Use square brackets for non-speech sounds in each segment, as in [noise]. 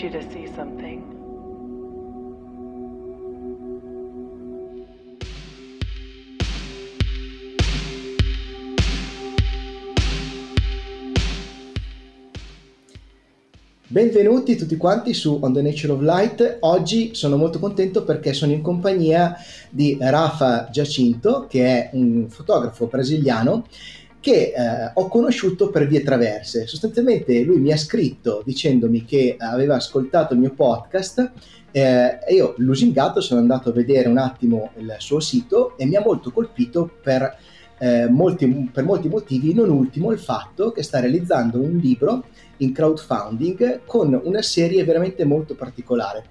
need you to see something. Benvenuti tutti quanti su On the Nature of Light. Oggi sono molto contento perché sono in compagnia di Rafa Giacinto, che è un fotografo brasiliano che eh, ho conosciuto per vie traverse. Sostanzialmente lui mi ha scritto dicendomi che aveva ascoltato il mio podcast eh, e io, lusingato, sono andato a vedere un attimo il suo sito e mi ha molto colpito per, eh, molti, per molti motivi, non ultimo il fatto che sta realizzando un libro in crowdfunding con una serie veramente molto particolare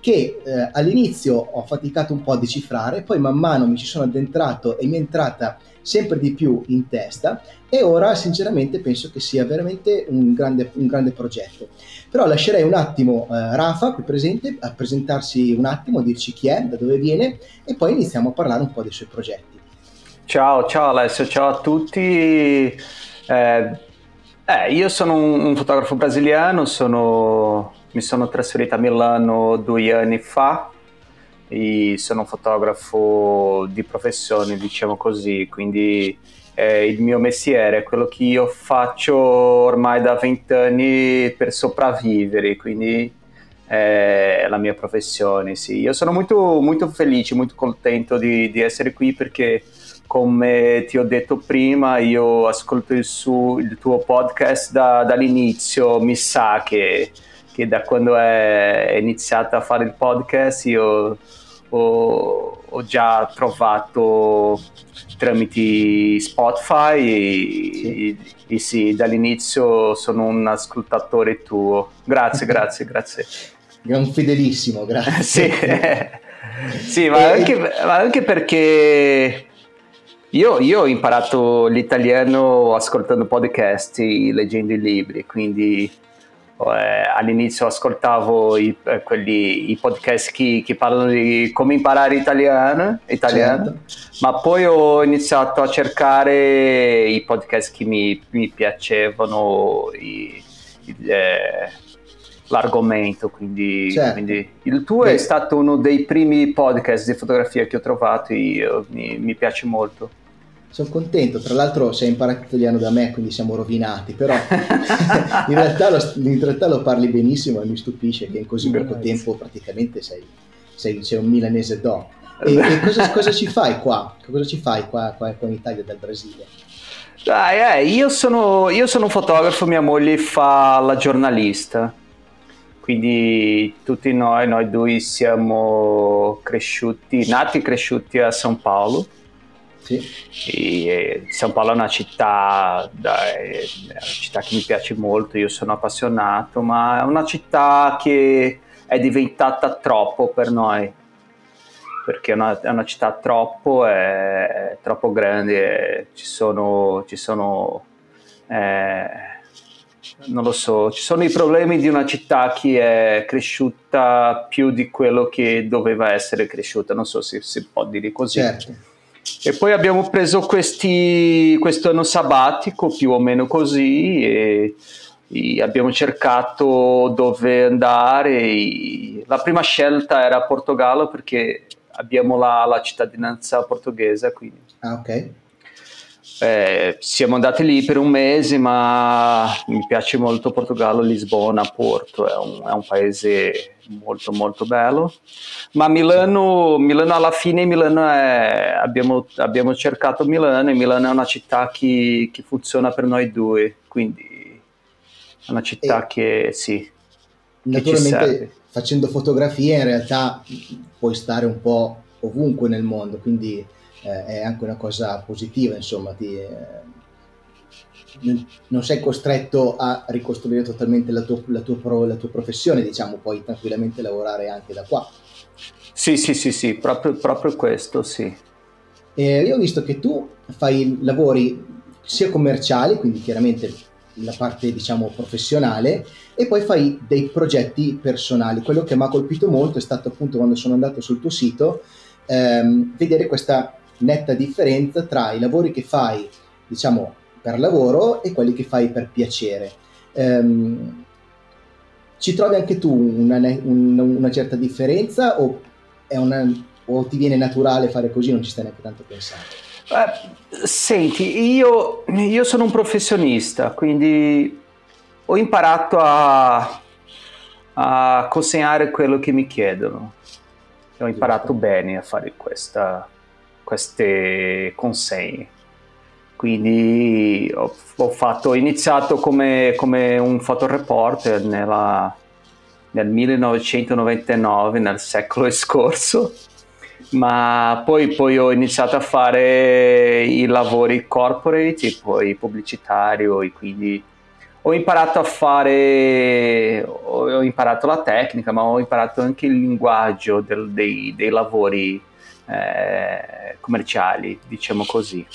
che eh, all'inizio ho faticato un po' a decifrare, poi man mano mi ci sono addentrato e mi è entrata sempre di più in testa e ora sinceramente penso che sia veramente un grande, un grande progetto. Però lascerei un attimo eh, Rafa qui presente a presentarsi un attimo, a dirci chi è, da dove viene e poi iniziamo a parlare un po' dei suoi progetti. Ciao, ciao Alessio, ciao a tutti. Eh, eh, io sono un, un fotografo brasiliano, sono, mi sono trasferito a Milano due anni fa e sono un fotografo di professione, diciamo così, quindi eh, il mio mestiere quello che io faccio ormai da vent'anni per sopravvivere, quindi è la mia professione, sì. Io sono molto, molto felice, molto contento di, di essere qui perché come ti ho detto prima, io ascolto il, su, il tuo podcast da, dall'inizio, mi sa che, che, da quando è iniziato a fare il podcast io ho, ho già trovato tramite Spotify e sì. e sì, dall'inizio sono un ascoltatore tuo. Grazie, grazie, [laughs] grazie. È un fedelissimo, grazie. sì, [laughs] sì ma, anche, ma anche perché io, io, ho imparato l'italiano ascoltando podcast, leggendo i libri, quindi eh, all'inizio ascoltavo i, eh, quelli, i podcast che, che, parlano di come imparare italiano, italiano certo. ma poi ho iniziato a cercare i podcast che mi, mi piacevano, i, eh, l'argomento, quindi, certo. quindi, il tuo Beh. è stato uno dei primi podcast di fotografia che ho trovato e io, mi, mi piace molto sono contento, tra l'altro sei imparato italiano da me, quindi siamo rovinati, però [laughs] in, realtà lo, in, realtà lo, parli benissimo e mi stupisce che in così poco tempo praticamente sei, sei, sei un milanese do. E, [laughs] e cosa, cosa, ci fai qua? Cosa ci fai qua, qua, qua in Italia dal Brasile? Dai, eh, io, sono, io sono un fotografo, mia moglie fa la giornalista, quindi tutti noi, noi due siamo cresciuti, nati e cresciuti a São Paulo sì. E, San Paolo è una città, è una città che mi piace molto, io sono appassionato, ma è una città che è diventata troppo per noi, perché è una, è una città troppo, è, è troppo grande, ci sono, ci sono eh, non lo so, ci sono i problemi di una città che è cresciuta più di quello che doveva essere cresciuta, non so se si può dire così. Certo e poi abbiamo preso questi, questo anno sabbatico, più o meno così, e, e abbiamo cercato dove andare. E la prima scelta era Portogallo perché abbiamo la, la cittadinanza portoghese. Quindi. Ah, ok. Eh, siamo andati lì per un mese, ma mi piace molto Portogallo, Lisbona, Porto, è un, è un paese molto molto bello. Ma Milano, Milano alla fine Milano è, abbiamo, abbiamo, cercato Milano e Milano è una città che, che funziona per noi due, quindi è una città e che sì. Naturalmente facendo fotografie in realtà puoi stare un po' ovunque nel mondo, quindi eh, è anche una cosa positiva, insomma, ti, eh, non sei costretto a ricostruire totalmente la tua, la, tua, la tua, professione, diciamo, puoi tranquillamente lavorare anche da qua. Sì, sì, sì, sì, proprio, proprio questo, sì. Eh, io ho visto che tu fai lavori sia commerciali, quindi chiaramente la parte diciamo professionale e poi fai dei progetti personali. Quello che mi ha colpito molto è stato appunto quando sono andato sul tuo sito ehm, vedere questa netta differenza tra i lavori che fai, diciamo, per lavoro e quelli che fai per piacere. Um, ci trovi anche tu una, una, una certa differenza o, una, o, ti viene naturale fare così, non ci stai neanche tanto pensando? Eh, senti, io, io sono un professionista, quindi ho imparato a, a consegnare quello che mi chiedono. Ho imparato bene a fare questa, queste consegne. Quindi ho, ho, fatto, ho iniziato come, come, un fotoreporter nella, nel 1999, nel secolo scorso, ma poi, poi, ho iniziato a fare i lavori corporate e poi pubblicitario e quindi ho imparato a fare, ho imparato la tecnica, ma ho imparato anche il linguaggio del, dei, dei, lavori eh, commerciali, diciamo così.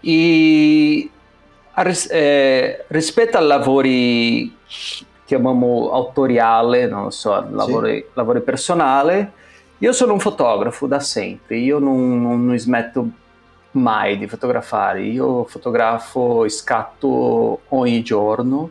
E, eh, rispetto ai lavori, chiamiamo autoriale, non so, lavori, sì. lavori personali, io sono un fotografo da sempre, io non, non, non smetto mai di fotografare, io fotografo e scatto ogni giorno,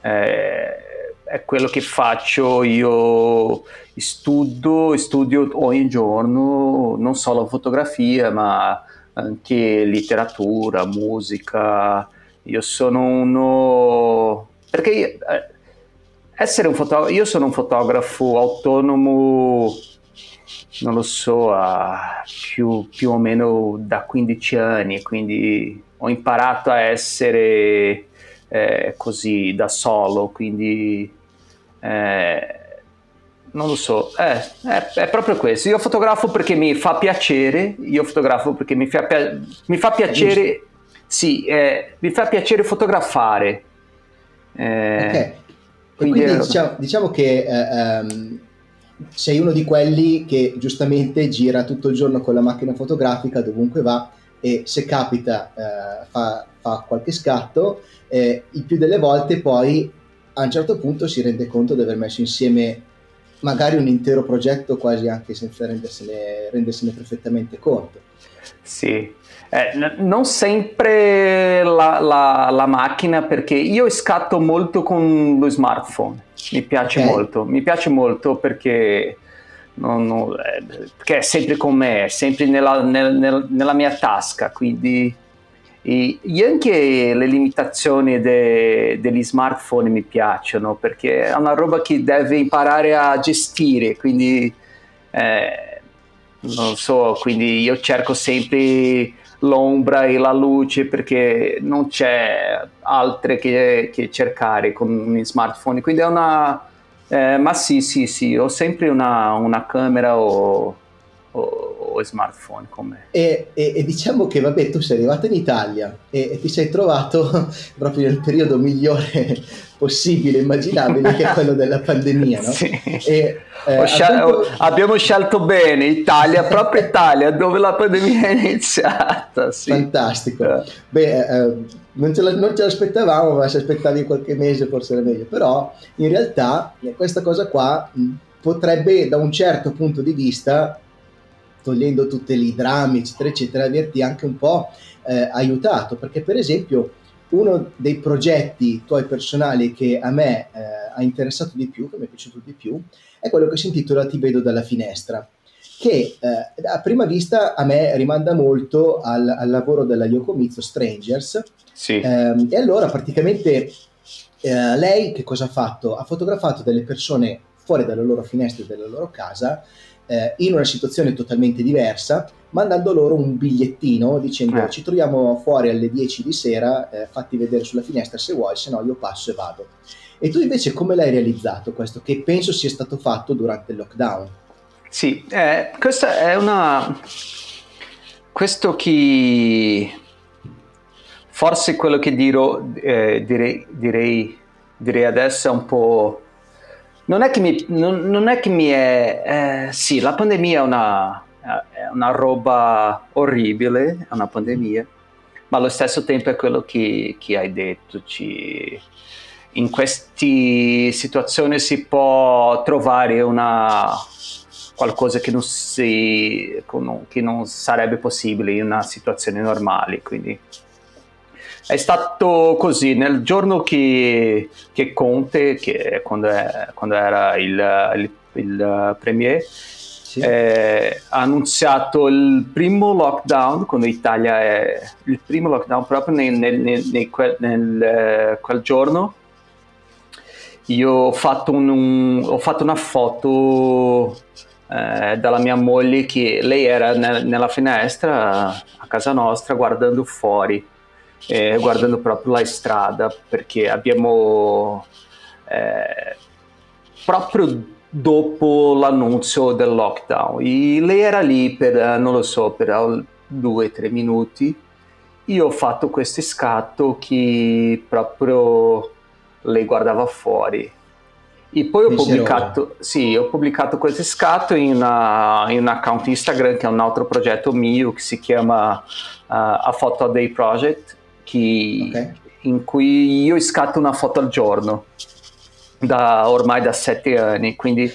eh, è quello che faccio, io. Studio, studio ogni giorno, non solo fotografia ma anche letteratura, musica, io sono uno... perché io, eh, essere un fotografo, io sono un fotografo autonomo non lo so, più, più, o meno da 15 anni, quindi ho imparato a essere eh, così da solo, quindi eh, non lo so, eh, è, è, proprio questo. Io fotografo perché mi fa piacere, io fotografo perché mi fa, mi fa piacere, sì, eh, mi fa piacere fotografare. Eh, ok, quindi, quindi diciamo, diciamo, che um, sei uno di quelli che giustamente gira tutto il giorno con la macchina fotografica dovunque va e se capita eh, fa, fa, qualche scatto, eh, il più delle volte poi a un certo punto si rende conto di aver messo insieme magari un intero progetto quasi anche senza rendersene, rendersene perfettamente conto. Sì, eh, n- non sempre la, la, la, macchina perché io scatto molto con lo smartphone mi piace okay. molto, mi piace molto perché, non, non, eh, perché è sempre con me, è sempre nella, nel, nel, nella mia tasca, quindi e anche le limitazioni de, degli smartphone mi piacciono perché è una roba che deve imparare a gestire, quindi eh, non so, quindi io cerco sempre l'ombra e la luce perché non c'è altre che, che cercare con i smartphone. Quindi è una... Eh, ma sì, sì, sì, ho sempre una, una camera o, o, o, smartphone con me. E, e, e, diciamo che, vabbè, tu sei arrivato in Italia e, e ti sei trovato [laughs] proprio nel periodo migliore [laughs] possibile, immaginabile, che è quello della pandemia, no? [laughs] Sì. E, eh, scel- appunto... Abbiamo scelto bene Italia, proprio Italia, dove la pandemia è iniziata. Sì. Fantastico. Eh. Beh, eh, non, ce non, ce l'aspettavamo, ma se aspettavi qualche mese forse era meglio. Però in realtà eh, questa cosa qua potrebbe, da un certo punto di vista, togliendo tutti i drammi, eccetera, eccetera, averti anche un po' eh, aiutato. Perché, per esempio, uno dei progetti tuoi personali che a me eh, ha interessato di più, che mi è piaciuto di più, è quello che si intitola Ti vedo dalla finestra, che eh, a prima vista a me rimanda molto al, al lavoro della Yoko Strangers. Sì. Eh, e allora praticamente eh, lei che cosa ha fatto? Ha fotografato delle persone fuori dalle loro finestre della loro casa eh, in una situazione totalmente diversa, mandando loro un bigliettino dicendo eh. ci troviamo fuori alle 10 di sera, eh, fatti vedere sulla finestra se vuoi, se no io passo e vado. E tu invece come l'hai realizzato questo, che penso sia stato fatto durante il lockdown? Sì, eh, questa è una... Questo che... Forse quello che dirò, eh, direi, direi, direi adesso è un po' Non è che mi, non, non è, che mi è... Eh, sì, la pandemia è una, è una roba orribile, è una pandemia, ma allo stesso tempo è quello che, che hai detto. Ci, in queste situazioni si può trovare una, qualcosa che non, si, che non sarebbe possibile in una situazione normale. Quindi è stato così, nel giorno che, che Conte, che quando, è, quando era il, il, il premier, sì. eh, ha annunciato il primo lockdown, quando l'Italia è il primo lockdown proprio nel, nel, nel quel, nel, quel giorno, io ho fatto, un, un, ho fatto una foto eh, dalla mia moglie che lei era nel, nella finestra a casa nostra guardando fuori, eh, guardando proprio la strada perché abbiamo eh, proprio dopo l'annuncio del lockdown e lei era lì per, non lo so, per due o tre minuti. Io ho fatto questo scatto che proprio lei guardava fuori. E poi ho pubblicato, sì, ho pubblicato questo scatto in, una, in, un account Instagram che è un altro progetto mio che si chiama uh, A Photo a Day Project, che, okay. in cui io scatto una foto al giorno da ormai da sette anni. Quindi,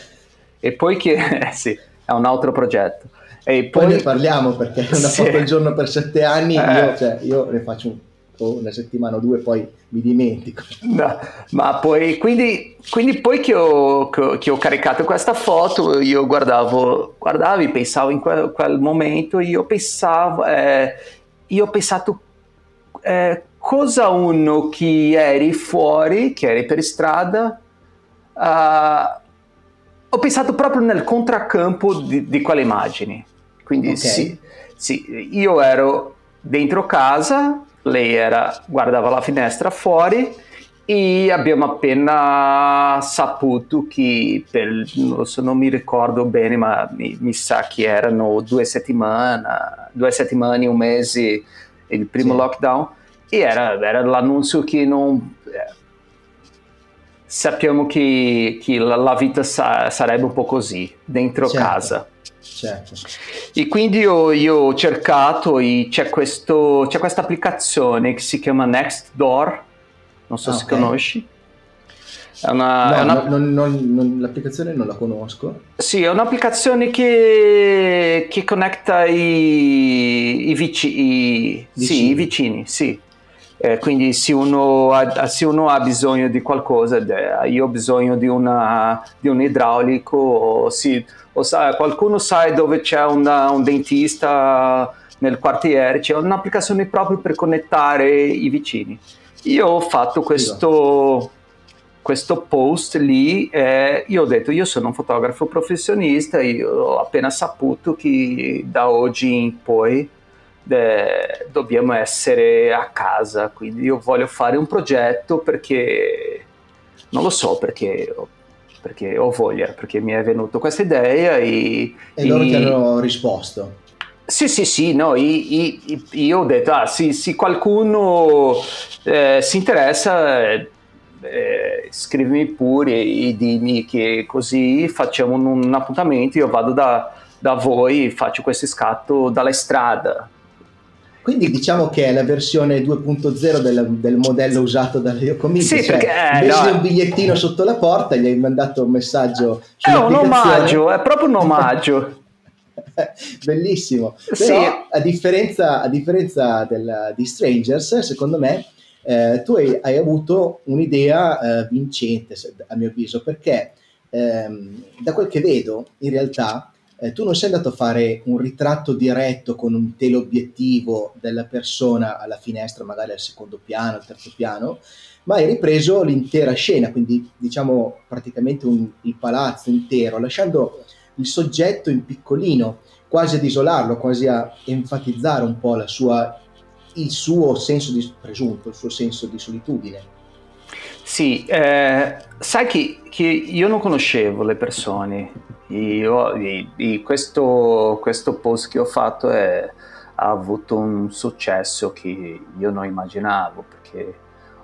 e poi che [laughs] sì, è un altro progetto. E poi, poi ne parliamo perché una [laughs] sì. foto al giorno per sette anni, eh. io, cioè, io ne faccio un una settimana o due poi mi dimentico. No, ma poi, quindi, quindi poi che ho, che ho, caricato questa foto, io guardavo, guardavi, pensavo in quel, quel momento, io pensavo, eh, io ho pensato eh, cosa uno che eri fuori, che eri per strada, uh, ho pensato proprio nel contraccampo di, di quelle immagini. Quindi okay. sì, sì, io ero dentro casa, lei era, guardava la finestra fuori e abbiamo appena saputo che, per, so, non mi ricordo bene, ma mi, mi, sa che erano due settimane, due settimane, un mese, il primo sì. lockdown, e era, era, l'annuncio. Eh, sappiamo che, che la, la, vita sa, sarebbe un po' così, dentro certo. casa. Certo. E quindi io, io, ho cercato e c'è, questo, c'è questa applicazione che si chiama Nextdoor, non so ah, se okay. conosci. È una, no, è una... Non, non, non, l'applicazione non la conosco. Sì, è un'applicazione che, che connetta i, i, vici, i, vicini. Sì, i vicini. Sì. Eh, quindi se uno, ha, se uno, ha, bisogno di qualcosa, io ho bisogno di, una, di un idraulico, o, sì, o sa, qualcuno sa dove c'è una, un dentista nel quartiere, c'è un'applicazione proprio per connettare i vicini. Io ho fatto questo, questo post lì e io ho detto io sono un fotografo professionista, io ho appena saputo che da oggi in poi eh, dobbiamo essere a casa, quindi io voglio fare un progetto perché non lo so perché perché ho voglia, perché mi è venuta questa idea e, e loro ti hanno risposto. Sì, sì, sì, no, io, io ho detto, ah, sì, se qualcuno eh, si interessa, eh, scrivimi pure e dimmi che così facciamo un, un appuntamento, io vado da, da voi, faccio questo scatto dalla strada, quindi diciamo che è la versione 2.0 del, del modello usato dalle Yokomichi. Sì, cioè, perché eh, invece no. un bigliettino sotto la porta gli hai mandato un messaggio. È un omaggio, è proprio un omaggio. [laughs] Bellissimo. Sì. Però a differenza, a differenza del, di Strangers, secondo me, eh, tu hai, hai, avuto un'idea eh, vincente, a mio avviso, perché ehm, da quel che vedo, in realtà eh, tu non sei andato a fare un ritratto diretto con un teleobiettivo della persona alla finestra, magari al secondo piano, al terzo piano, ma hai ripreso l'intera scena, quindi diciamo praticamente un, il palazzo intero, lasciando il soggetto in piccolino, quasi ad isolarlo, quasi a enfatizzare un po' sua, il suo senso di presunto, il suo senso di solitudine. Sì, eh, sai che, che, io non conoscevo le persone io, e, e questo, questo, post che ho fatto è, ha avuto un successo che io non immaginavo perché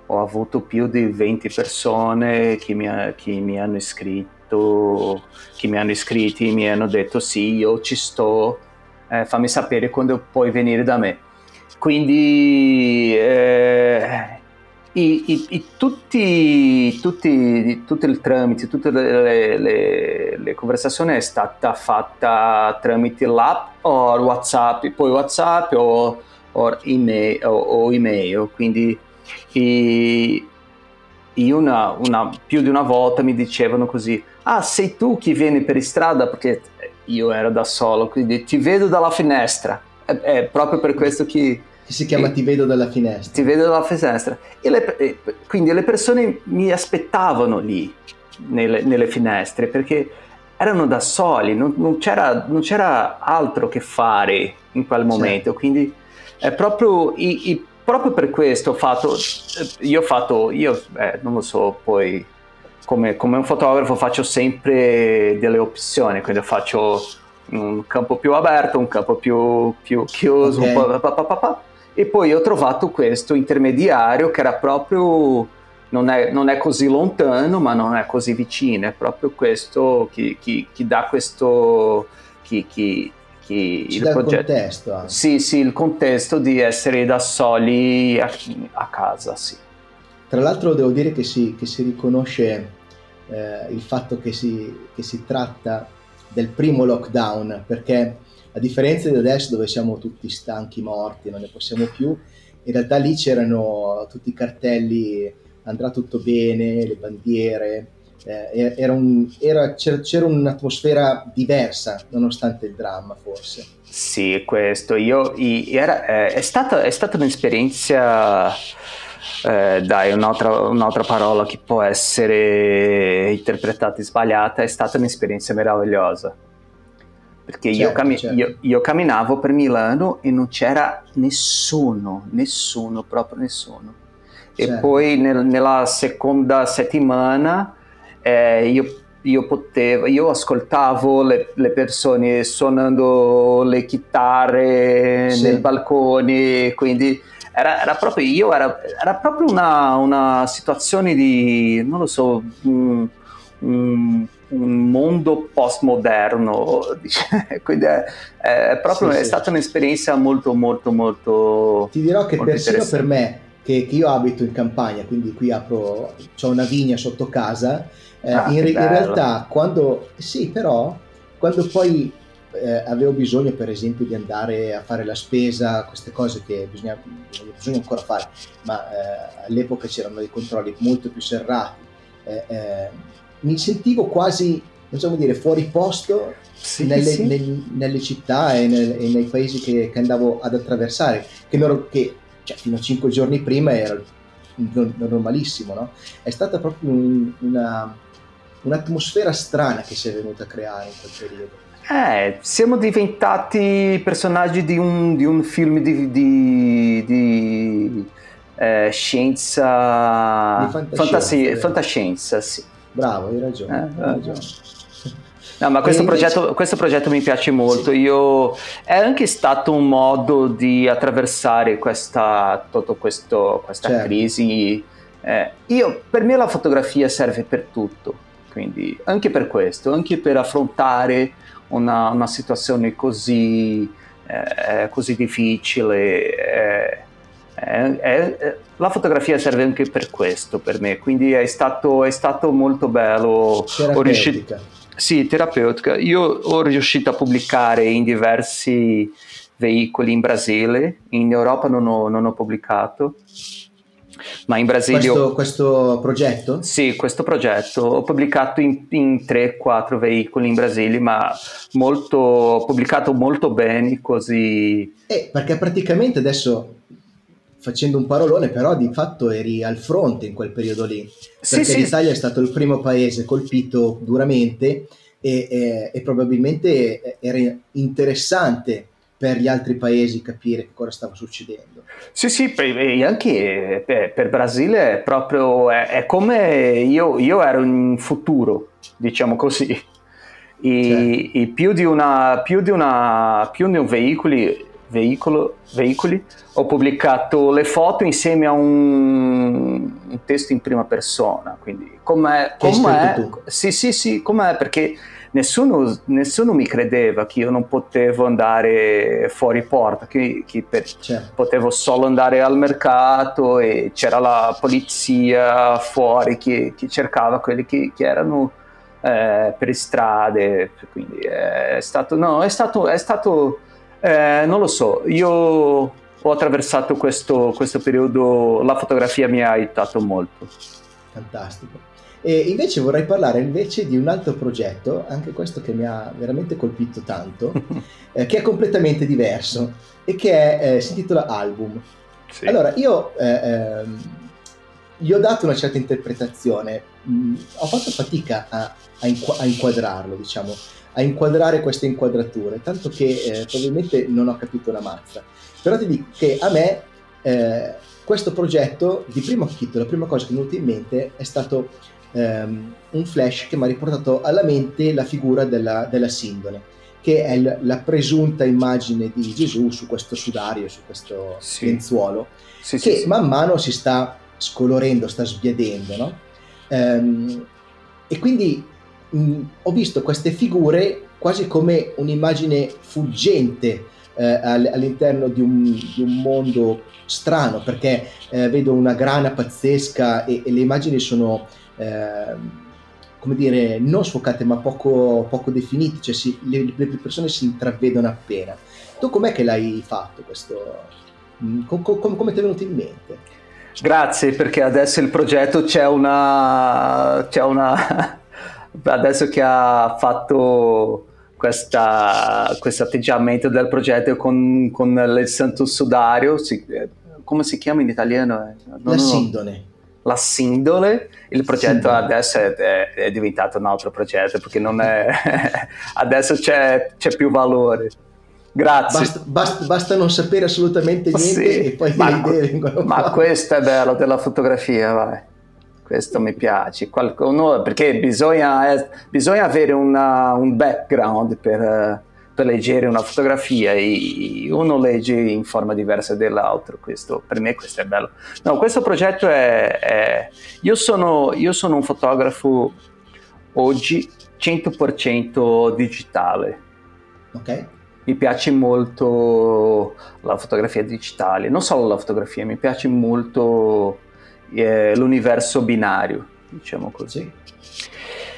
ho avuto più di 20 persone che mi, che mi hanno iscritto, che mi hanno iscritti, mi hanno detto sì, io ci sto, eh, fammi sapere quando puoi venire da me. Quindi eh, i, i, i, tutti, tutti, tutto il tramite, tutte le, le, le, conversazioni è stata fatta tramite l'app o WhatsApp, poi WhatsApp o o email, o, o email. Quindi e una, una, più di una volta mi dicevano così, ah sei tu che vieni per strada? Perché io ero da solo, quindi ti vedo dalla finestra, è proprio per questo che... Che si chiama Ti vedo dalla finestra. Ti vedo dalla finestra. E le, quindi le persone mi aspettavano lì, nelle, nelle finestre, perché erano da soli, non, non, c'era, non, c'era, altro che fare in quel momento, sì. quindi è proprio, i, i, proprio, per questo ho fatto, io ho fatto, io eh, non lo so, poi come, come, un fotografo faccio sempre delle opzioni, quindi faccio un campo più aperto, un campo più, più chiuso, okay. pa, pa, pa, e poi ho trovato questo intermediario che era proprio non è, non è, così lontano, ma non è così vicino, è proprio questo che, che, che dà questo... Che, che, che Ci il progetto. il contesto. Sì, sì, il contesto di essere da soli a, a casa, sì. Tra l'altro devo dire che si, che si riconosce eh, il fatto che si, che si tratta del primo lockdown, perché a differenza di adesso dove siamo tutti stanchi, morti, non ne possiamo più, in realtà lì c'erano tutti i cartelli andrà tutto bene, le bandiere, eh, era un, era, c'era, c'era, un'atmosfera diversa nonostante il dramma forse. Sì, questo, io, era, eh, è, stata, è stata un'esperienza... Eh, dai, un'altra, un'altra, parola che può essere interpretata sbagliata, è stata un'esperienza meravigliosa. Perché certo, io, cammi- certo. io, io, camminavo per Milano e non c'era nessuno, nessuno, proprio nessuno. Certo. E poi nel, nella seconda settimana eh, io, io, potevo, io ascoltavo le, le, persone suonando le chitarre sì. nel balcone, quindi era, era proprio io, era, era proprio una, una, situazione di, non lo so, un, un, un mondo postmoderno, [laughs] quindi è, è proprio sì, è sì. stata un'esperienza molto molto molto... Ti dirò che persino per me che, che, io abito in campagna, quindi qui apro, ho una vigna sotto casa, eh, ah, in, in, realtà quando, sì però, quando poi eh, avevo bisogno per esempio di andare a fare la spesa, queste cose che bisogna, bisogna ancora fare, ma eh, all'epoca c'erano dei controlli molto più serrati, eh, eh, mi sentivo quasi, possiamo dire, fuori posto sì, nelle, sì. Nel, nelle, città e, nel, e, nei paesi che, che, andavo ad attraversare, che, non, che cioè, fino a cinque giorni prima era normalissimo, no? È stata proprio un, una, un'atmosfera strana che si è venuta a creare in quel periodo. Eh, siamo diventati personaggi di un, di un film di, di, di eh, scienza, di fantascienza, fantascienza, sì. Bravo, hai ragione. Eh, hai ragione. No, ma questo, invece... progetto, questo progetto, mi piace molto. Sì. Io, è anche stato un modo di attraversare questa, questo, questa certo. crisi. Eh, io, per me la fotografia serve per tutto, quindi anche per questo, anche per affrontare una, una situazione così, eh, così difficile. Eh, la fotografia serve anche per questo per me, quindi è stato, è stato molto bello. Ho riuscito, sì, terapeutica. Io ho riuscito a pubblicare in diversi veicoli in Brasile, in Europa non ho, non ho pubblicato, ma in Brasile... Questo, ho... questo progetto? Sì, questo progetto. Ho pubblicato in, in 3-4 veicoli in Brasile, ma molto, ho pubblicato molto bene, così... Eh, perché praticamente adesso facendo un parolone, però di fatto eri al fronte in quel periodo lì, perché sì, l'Italia sì. è stato il primo paese colpito duramente e, e, e, probabilmente era interessante per gli altri paesi capire che cosa stava succedendo. Sì, sì, e anche per, per Brasile è proprio è, è come io, io, ero in futuro, diciamo così. E, certo. e più, di una, più, di una, più di un veicolo veicolo, veicoli, ho pubblicato le foto insieme a un, un testo in prima persona. Quindi, com'è? com'è sì, sì, sì, com'è? Perché nessuno, nessuno, mi credeva che io non potevo andare fuori porta, che, che per, certo. potevo solo andare al mercato e c'era la polizia fuori che, che cercava quelli che, che erano eh, per strade. Quindi è stato, no, è stato, è stato eh, non lo so, io ho attraversato questo, questo periodo, la fotografia mi ha aiutato molto. Fantastico. E invece vorrei parlare invece di un altro progetto, anche questo che mi ha veramente colpito tanto, [laughs] eh, che è completamente diverso e che è, eh, si intitola Album. Sì. Allora, io eh, ehm, gli ho dato una certa interpretazione, mh, mm, ho fatto fatica a, a, inqu- a, inquadrarlo, diciamo, a inquadrare queste inquadrature, tanto che eh, probabilmente non ho capito la mazza. Però ti dico che a me eh, questo progetto, di primo acchito, la prima cosa che mi è venuta in mente è stato ehm, un flash che mi ha riportato alla mente la figura della, della Sindone che è l- la presunta immagine di Gesù su questo sudario, su questo sì. lenzuolo, sì, che sì, man mano si sta scolorendo, sta sbiadendo, no? Ehm, e quindi mh, ho visto queste figure quasi come un'immagine fuggente eh, all'interno di un, di un, mondo strano, perché eh, vedo una grana pazzesca e, e le immagini sono... Eh, come dire, non sfocate ma poco, poco definite, cioè si, le, le, persone si intravedono appena. Tu com'è che l'hai fatto questo? Com, com, come ti è venuto in mente? Grazie perché adesso il progetto c'è una... C'è una [laughs] adesso che ha fatto questo atteggiamento del progetto con, con il Santo Sudario, si, come si chiama in italiano? Non La Sindone la sindole, il progetto sì. adesso è, è, è, diventato un altro progetto perché non è, [laughs] adesso c'è, c'è, più valore. Grazie. Basta, basta, basta, non sapere assolutamente niente sì, e poi ma, le idee vengono Ma fatte. questo è bello della fotografia, vai. Questo mi piace. Qualcuno, perché bisogna, bisogna avere una, un background per per leggere una fotografia e uno legge in forma diversa dell'altro. Questo, per me questo è bello. No, questo progetto è... è io, sono, io sono un fotografo oggi 100% digitale. Ok. Mi piace molto la fotografia digitale, non solo la fotografia, mi piace molto eh, l'universo binario, diciamo così.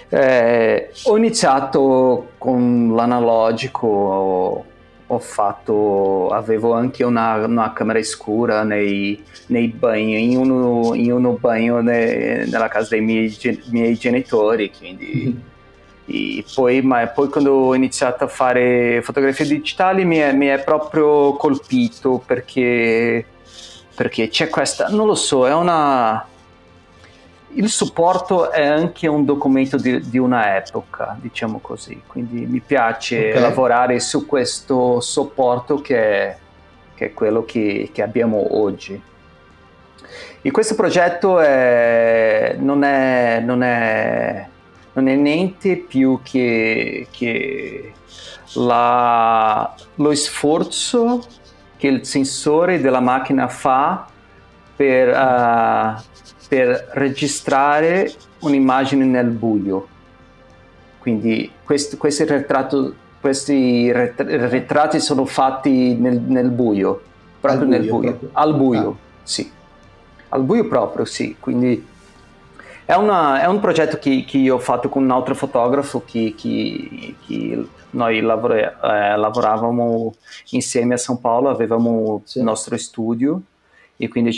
Eh, ho iniziato con l'analogico, ho fatto, avevo anche una, una camera scura nei, nei bagni, in uno, in uno bagno ne, nella casa dei miei, miei genitori, quindi... [laughs] E poi, ma poi quando ho iniziato a fare fotografie digitali mi è, mi è proprio colpito perché, perché c'è questa, non lo so, è una, il supporto è anche un documento di, di una epoca, diciamo così, quindi mi piace okay. lavorare su questo supporto che è, che è quello che, che, abbiamo oggi. E questo progetto è, non, è, non, è, non, è, niente più che, che la, lo sforzo che il sensore della macchina fa per... Uh, per registrare un'immagine nel buio. Quindi questo, questi, ritratto, questi ritratti sono fatti nel, nel buio, proprio al nel buio, buio. Proprio. al buio, ah. sì, al buio proprio, sì. Quindi è, una, è un progetto che, che, io ho fatto con un altro fotografo che, che, che noi lavora, eh, lavoravamo insieme a São Paulo, avevamo il nostro studio e quindi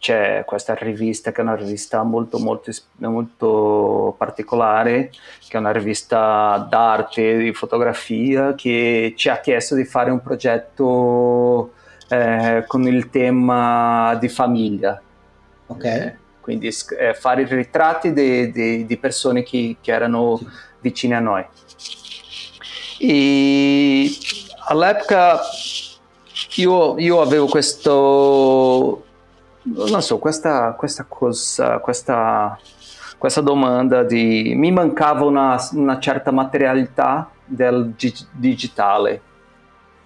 c'è questa rivista che è una rivista molto, molto, molto particolare, che è una rivista d'arte, di fotografia, che ci ha chiesto di fare un progetto eh, con il tema di famiglia. Ok. Quindi eh, fare i ritratti di persone che, che erano vicine a noi. E all'epoca io, io avevo questo, non so, questa, questa cosa, questa, questa domanda di... mi mancava una, una certa materialità del gi- digitale.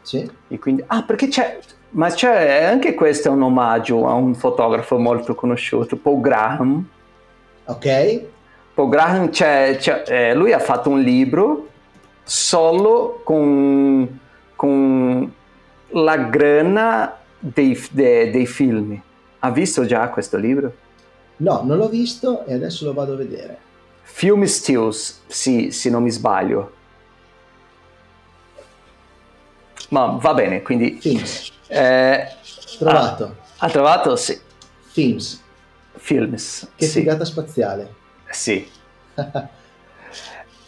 Sì. E quindi, ah, perché c'è, ma c'è anche questo è un omaggio a un fotografo molto conosciuto, Paul Graham. Ok. Paul Graham, c'è, c'è, eh, lui ha fatto un libro solo con, con la grana dei, dei, dei film. Ha visto già questo libro? No, non l'ho visto e adesso lo vado a vedere. Film Stills, sì, se non mi sbaglio. Ma va bene, quindi... Eh, Trovato. Ah, ha trovato? Sì. Films. Films. Che sì. figata spaziale. Sì. [laughs]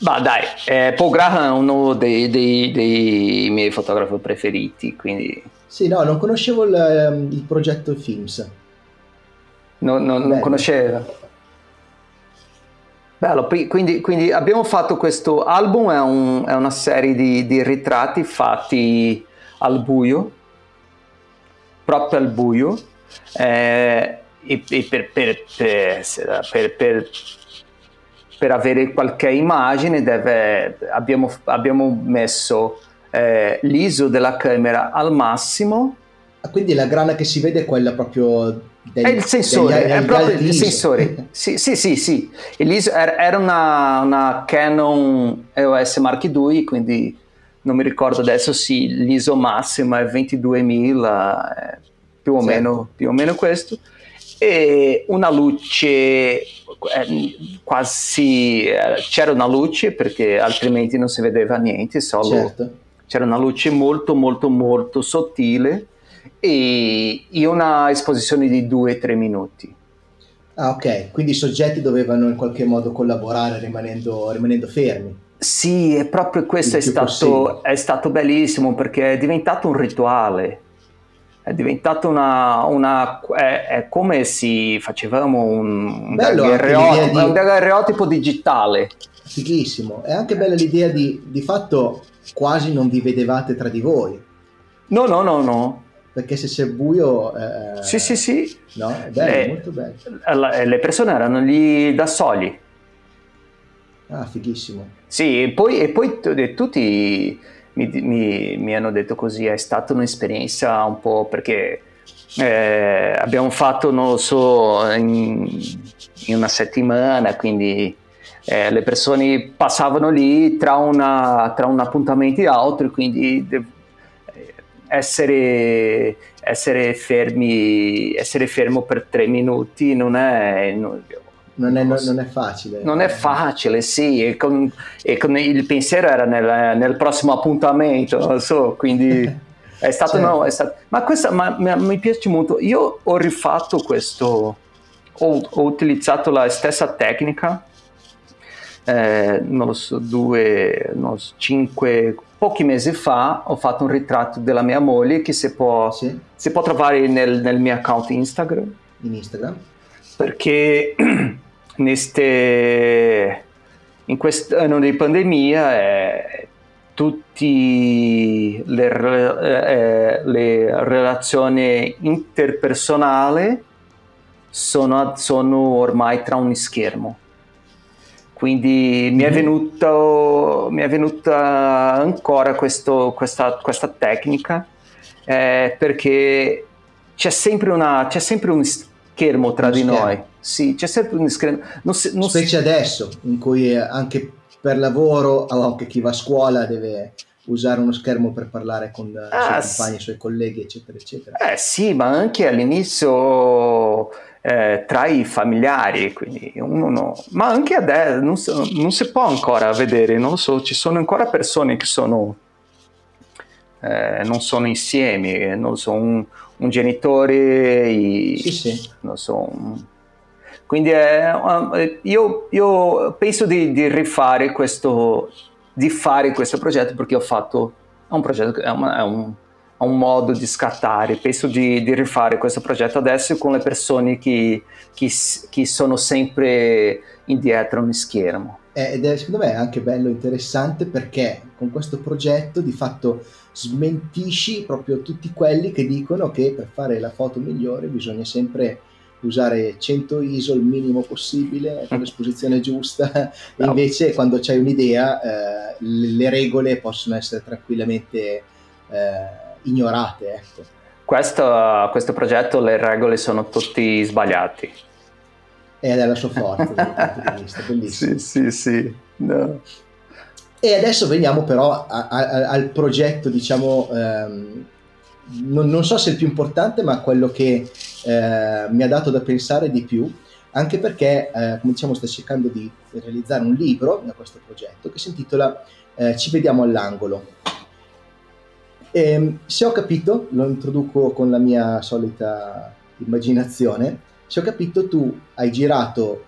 Ma dai, eh, Paul Graham è uno dei, dei, dei, miei fotografi preferiti, quindi... Sì, no, non conoscevo il, ehm, il progetto Films. No, no, non conosceva. Bello, quindi, quindi, abbiamo fatto questo album, è, un, è una serie di, di, ritratti fatti al buio, proprio al buio, eh, e, e per, per, per, per, avere qualche immagine deve, abbiamo, abbiamo messo eh, l'ISO della camera al massimo. Ah, quindi la grana che si vede è quella proprio dei, è il sensore, degli, è proprio il sensore. [laughs] sì, sì, sì, sì. Era una, una, Canon EOS Mark II, quindi non mi ricordo adesso, sì, l'ISO massima è 22.000, più o, certo. meno, più o meno questo. E una luce eh, quasi eh, c'era una luce perché altrimenti non si vedeva niente, solo certo. c'era una luce molto molto molto sottile e una esposizione di 2-3 minuti. Ah, ok, quindi i soggetti dovevano in qualche modo collaborare rimanendo, rimanendo fermi. Sì, e proprio questo è stato, è stato, bellissimo perché è diventato un rituale. È diventato una. una è, è, come se facevamo un, un, daguerreotipo, di... un daguerreotipo digitale. Fighissimo. È anche bella l'idea di, di fatto quasi non vi vedevate tra di voi. No, no, no, no perché se c'è buio... Eh, sì, sì, sì. No, è bello, le, molto bello. Le persone erano lì da soli. Ah, fighissimo. Sì, e poi, e poi tutti mi, mi, mi, hanno detto così, è stata un'esperienza un po' perché eh, abbiamo fatto, non lo so, in, in una settimana, quindi eh, le persone passavano lì tra, una, tra un appuntamento e altro, quindi essere, essere, fermi, essere fermo per tre minuti non è... Non, non è, non è, facile. Non è facile, sì, e con, e con il pensiero era nel, nel prossimo appuntamento, non so, quindi è [laughs] stato, certo. no, è stato, ma questa ma, ma, mi piace molto. Io ho rifatto questo, ho, ho utilizzato la stessa tecnica, eh, non lo so, due, non so, cinque, pochi mesi fa ho fatto un ritratto della mia moglie che si può, sì. si può trovare nel, nel, mio account Instagram. In Instagram? Perché [clears throat] neste, in questo anno di pandemia eh, tutte le, eh, le, relazioni interpersonali sono, sono ormai tra un schermo quindi mi è, mhm. venuto, mi è venuta ancora questo, questa, questa, tecnica eh, perché c'è sempre, una, c'è sempre, un schermo tra un di schermo. noi. Sì, c'è sempre un non Specie si... adesso, in cui anche per lavoro, o anche chi va a scuola deve usare uno schermo per parlare con ah, i suoi compagni, i suoi colleghi, eccetera, eccetera. Eh sì, ma anche all'inizio eh, tra i familiari, quindi uno no. ma anche adesso non, non, si può ancora vedere, non so, ci sono ancora persone che sono, eh, non sono insieme, non so, un, un genitore, i, sì, sì. non so, un, quindi eh, io, io, penso di, di, rifare questo, di fare questo progetto perché ho fatto, è un progetto, è un, è un a un modo di scattare. Penso di, di, rifare questo progetto adesso con le persone che, che, che sono sempre indietro nel schermo. Ed è secondo me anche bello interessante perché con questo progetto di fatto smentisci proprio tutti quelli che dicono che per fare la foto migliore bisogna sempre usare 100 ISO il minimo possibile con l'esposizione giusta [laughs] e invece quando c'hai un'idea eh, le regole possono essere tranquillamente eh, ignorate. Ecco. Questo, questo progetto le regole sono tutti sbagliati. Ed è la sua forza [laughs] bellissimo. Sì, sì, sì. No. E adesso veniamo però a, a, al progetto, diciamo, ehm, non, non, so se il più importante, ma quello che eh, mi ha dato da pensare di più, anche perché, eh, come diciamo, sta cercando di realizzare un libro da questo progetto che si intitola eh, Ci vediamo all'angolo. Eh, se ho capito, lo introduco con la mia solita immaginazione, se ho capito tu hai girato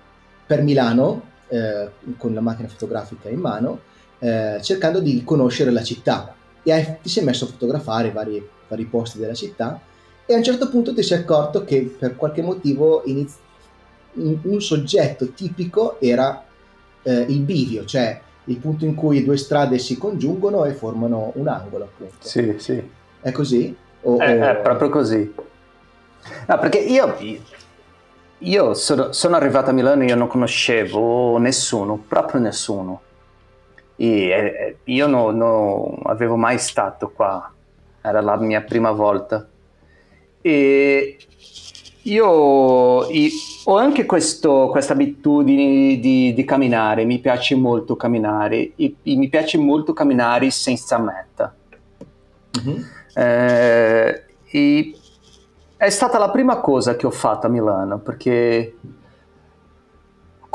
per Milano eh, con la macchina fotografica in mano eh, cercando di conoscere la città e hai, ti sei messo a fotografare vari, vari, posti della città e a un certo punto ti sei accorto che per qualche motivo inizi- un, un, soggetto tipico era eh, il bivio, cioè il punto in cui due strade si congiungono e formano un angolo appunto. Sì, sì. È così? O, è, o... è, proprio così. No, perché io, io sono, sono arrivato a Milano e io non conoscevo nessuno, proprio nessuno e io non no, avevo mai stato qua, era la mia prima volta. E io, io ho anche questa abitudine di, di, camminare, mi piace molto camminare, e, e mi piace molto camminare senza meta. Mm-hmm. Eh, è stata la prima cosa che ho fatto a Milano perché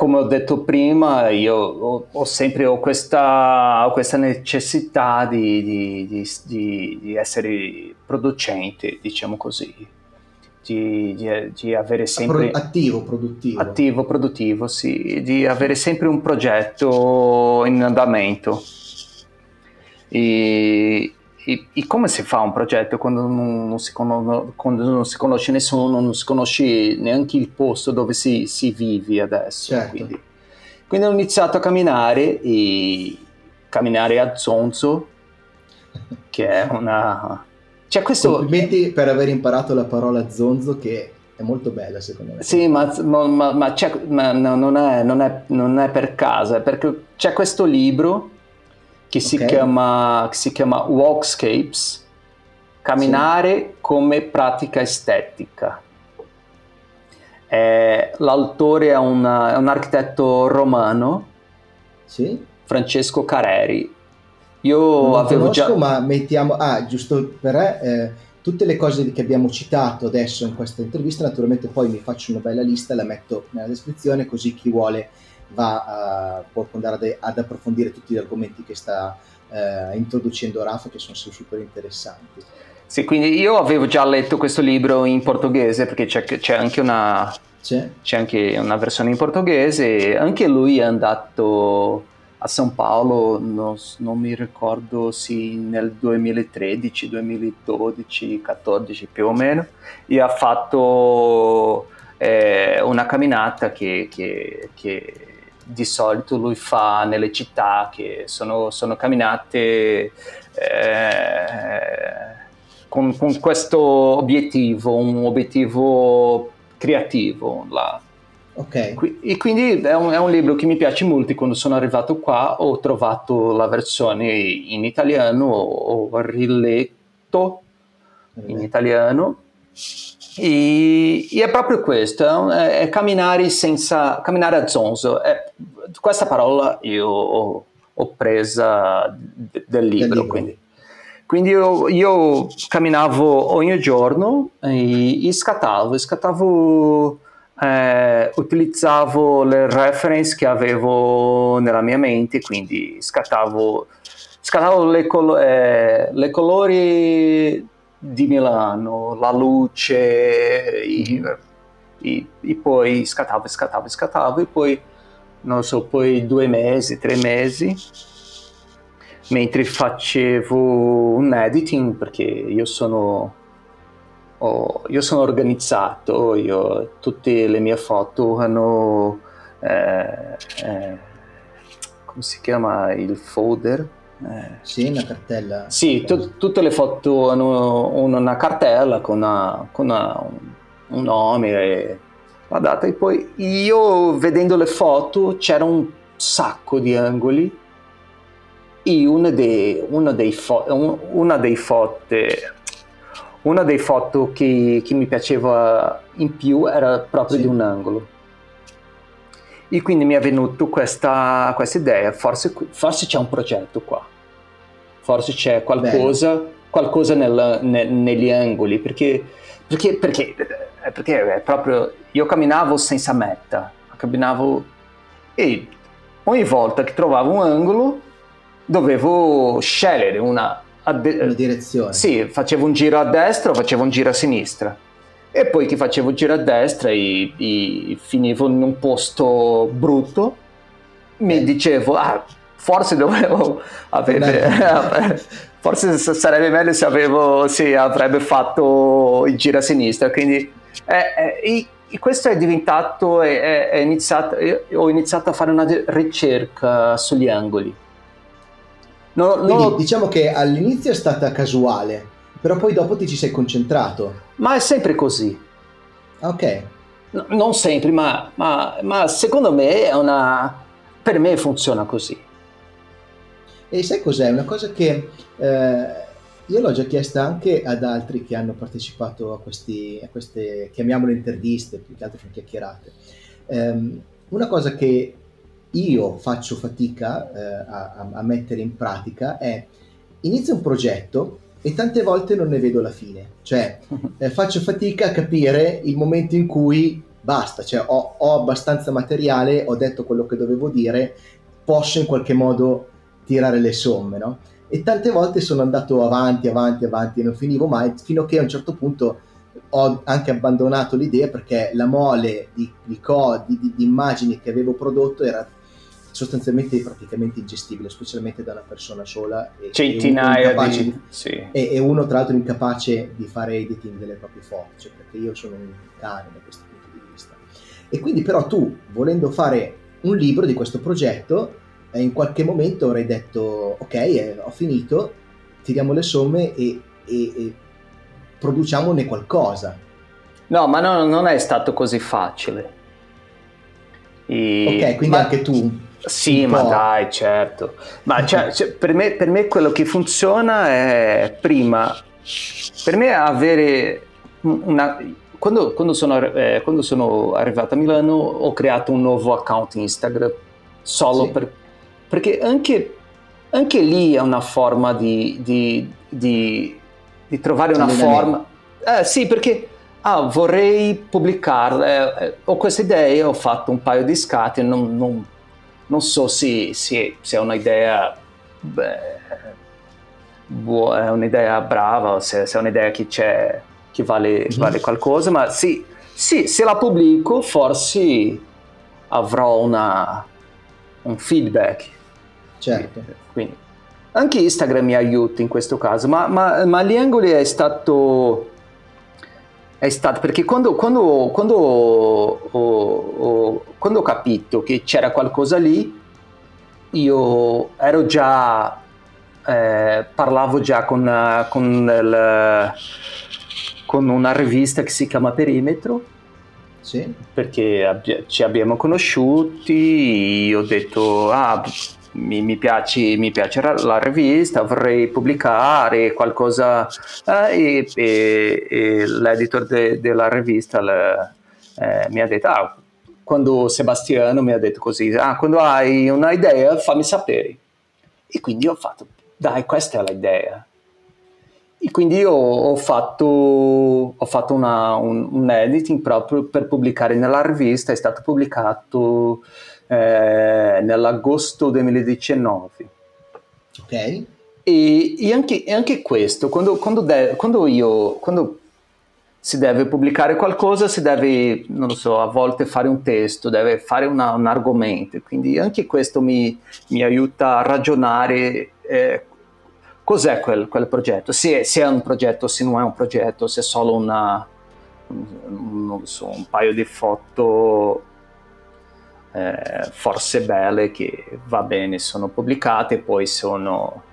come ho detto prima, io ho, ho sempre ho questa, ho questa, necessità di, di, di, di, essere producente, diciamo così, di, avere sempre... Attivo, produttivo. Attivo, produttivo, sì, di avere sempre un progetto in andamento. E, e, e, come si fa un progetto quando non, non, si conosce, quando non, si conosce, nessuno, non si conosce neanche il posto dove si, si vive adesso? Certo. Quindi. quindi, ho iniziato a camminare e camminare a zonzo, [laughs] che è una... Cioè questo... Complimenti per aver imparato la parola zonzo che è molto bella secondo me. Sì, ma, ma, ma, ma no, non, è, non, è, non, è, per caso, è perché c'è questo libro che si, okay. chiama, che si chiama Walkscapes, camminare sì. come pratica estetica. Eh, l'autore è, una, è, un architetto romano, sì. Francesco Careri. Io non avevo conosco, già... ma mettiamo... Ah, giusto per... Eh, tutte le cose che abbiamo citato adesso in questa intervista, naturalmente poi mi faccio una bella lista, la metto nella descrizione così chi vuole va a, può andare ad, approfondire tutti gli argomenti che sta uh, introducendo Rafa che sono super interessanti. Sì, quindi io avevo già letto questo libro in portoghese perché c'è, c'è, anche, una, c'è? c'è anche una versione in portoghese, anche lui è andato a São Paulo, non, non, mi ricordo se nel 2013, 2012, 14 più o meno, e ha fatto eh, una camminata che, che, che di solito lui fa nelle città che sono, sono camminate eh, con, con, questo obiettivo, un obiettivo creativo. Là. Okay. E quindi è un, è un, libro che mi piace molto. Quando sono arrivato qua ho trovato la versione in italiano, ho riletto in italiano e, e, è proprio questo, è, è camminare, senza, camminare a zonzo. È, questa parola io ho, ho presa del libro. Libro. Quindi, quindi io, io, camminavo ogni giorno e, e scattavo, scattavo eh, utilizzavo le reference che avevo nella mia mente, quindi scattavo, scattavo le, col- eh, le colori di Milano, la luce, e, e, e poi scattavo, scattavo, scattavo e poi, non so, poi due mesi, tre mesi, mentre facevo un editing, perché io sono, oh, io sono organizzato, io, tutte le mie foto hanno, eh, eh, come si chiama, il folder, eh. Sì, una cartella. Sì, t- tutte le foto hanno una cartella con, una, con una, un nome e la data. E poi io vedendo le foto c'era un sacco di angoli e una dei, una dei, fo- una dei foto una dei foto che, che, mi piaceva in più era proprio sì. di un angolo. E quindi mi è venuta questa, questa idea, forse, forse c'è un progetto qua forse c'è qualcosa, qualcosa nel, ne, negli angoli, perché, perché, perché, perché, è proprio, io camminavo senza meta, camminavo e ogni volta che trovavo un angolo dovevo scegliere una, de- una direzione. Sì, facevo un giro a destra o facevo un giro a sinistra. E poi che facevo un giro a destra e, e finivo in un posto brutto, mi dicevo, ah, forse dovevo [laughs] avere... [laughs] forse sarebbe meglio se avevo, sì, avrebbe fatto il giro a sinistra. Quindi eh, eh, questo è diventato, è, è iniziato, ho iniziato a fare una ricerca sugli angoli. No, Quindi no, diciamo che all'inizio è stata casuale, però poi dopo ti ci sei concentrato. Ma è sempre così. Ok. No, non sempre, ma, ma, ma, secondo me è una... per me funziona così. E sai cos'è? Una cosa che eh, io l'ho già chiesta anche ad altri che hanno partecipato a, questi, a queste, chiamiamole interviste, più che altro sono chiacchierate. Um, una cosa che io faccio fatica eh, a, a, mettere in pratica è inizio un progetto e tante volte non ne vedo la fine, cioè eh, faccio fatica a capire il momento in cui basta, cioè ho, ho, abbastanza materiale, ho detto quello che dovevo dire, posso in qualche modo tirare le somme, no? E tante volte sono andato avanti, avanti, avanti e non finivo mai, fino a che a un certo punto ho anche abbandonato l'idea perché la mole di, di, co, di, di immagini che avevo prodotto era sostanzialmente praticamente ingestibile, specialmente da una persona sola. E, Centinaia e di... di sì. e, e, uno tra l'altro incapace di fare editing delle proprie foto, cioè perché io sono un cane da questo punto di vista. E quindi però tu, volendo fare un libro di questo progetto, eh, in qualche momento avrei detto ok, eh, ho finito, tiriamo le somme e, e, e produciamone qualcosa. No, ma no, non è stato così facile. E... Ok, quindi ma... anche tu sì, ma dai, certo. Ma cioè, [laughs] cioè, per, me, per, me, quello che funziona è prima, per me avere una... Quando, quando, sono, eh, quando sono arrivato a Milano ho creato un nuovo account Instagram solo sì. per, perché anche, anche, lì è una forma di, di, di, di trovare una forma. Eh, sì, perché ah, vorrei pubblicarla, eh, ho queste idee, ho fatto un paio di scatti, non, non non so se, se, se è un'idea beh, è un'idea brava o se, se, è un'idea che c'è che vale, mm-hmm. vale qualcosa ma sì, sì, se la pubblico forse avrò una, un feedback certo quindi anche Instagram mi aiuta in questo caso ma, ma, ma gli angoli è stato è stato perché quando, quando, quando, ho, ho, quando, ho, capito che c'era qualcosa lì, io ero già, eh, parlavo già con, con, il, con, una rivista che si chiama Perimetro, sì. perché abbi- ci abbiamo conosciuti, io ho detto, ah, mi, mi, piace, mi piace la rivista, vorrei pubblicare qualcosa eh, e, e, e, l'editor de, della rivista le, eh, mi ha detto, ah, quando Sebastiano mi ha detto così, ah, quando hai un'idea fammi sapere. E quindi ho fatto, dai, questa è l'idea. E quindi io ho fatto, ho fatto una, un, un editing proprio per pubblicare nella rivista, è stato pubblicato eh, nell'agosto 2019. Ok. E, e, anche, e anche, questo, quando, quando, de, quando, io, quando si deve pubblicare qualcosa, si deve, non lo so, a volte fare un testo, deve fare una, un argomento, quindi anche questo mi, mi aiuta a ragionare eh, cos'è quel, quel progetto, se, se, è un progetto, se non è un progetto, se è solo una, un, so, un paio di foto eh, forse belle che va bene sono pubblicate poi sono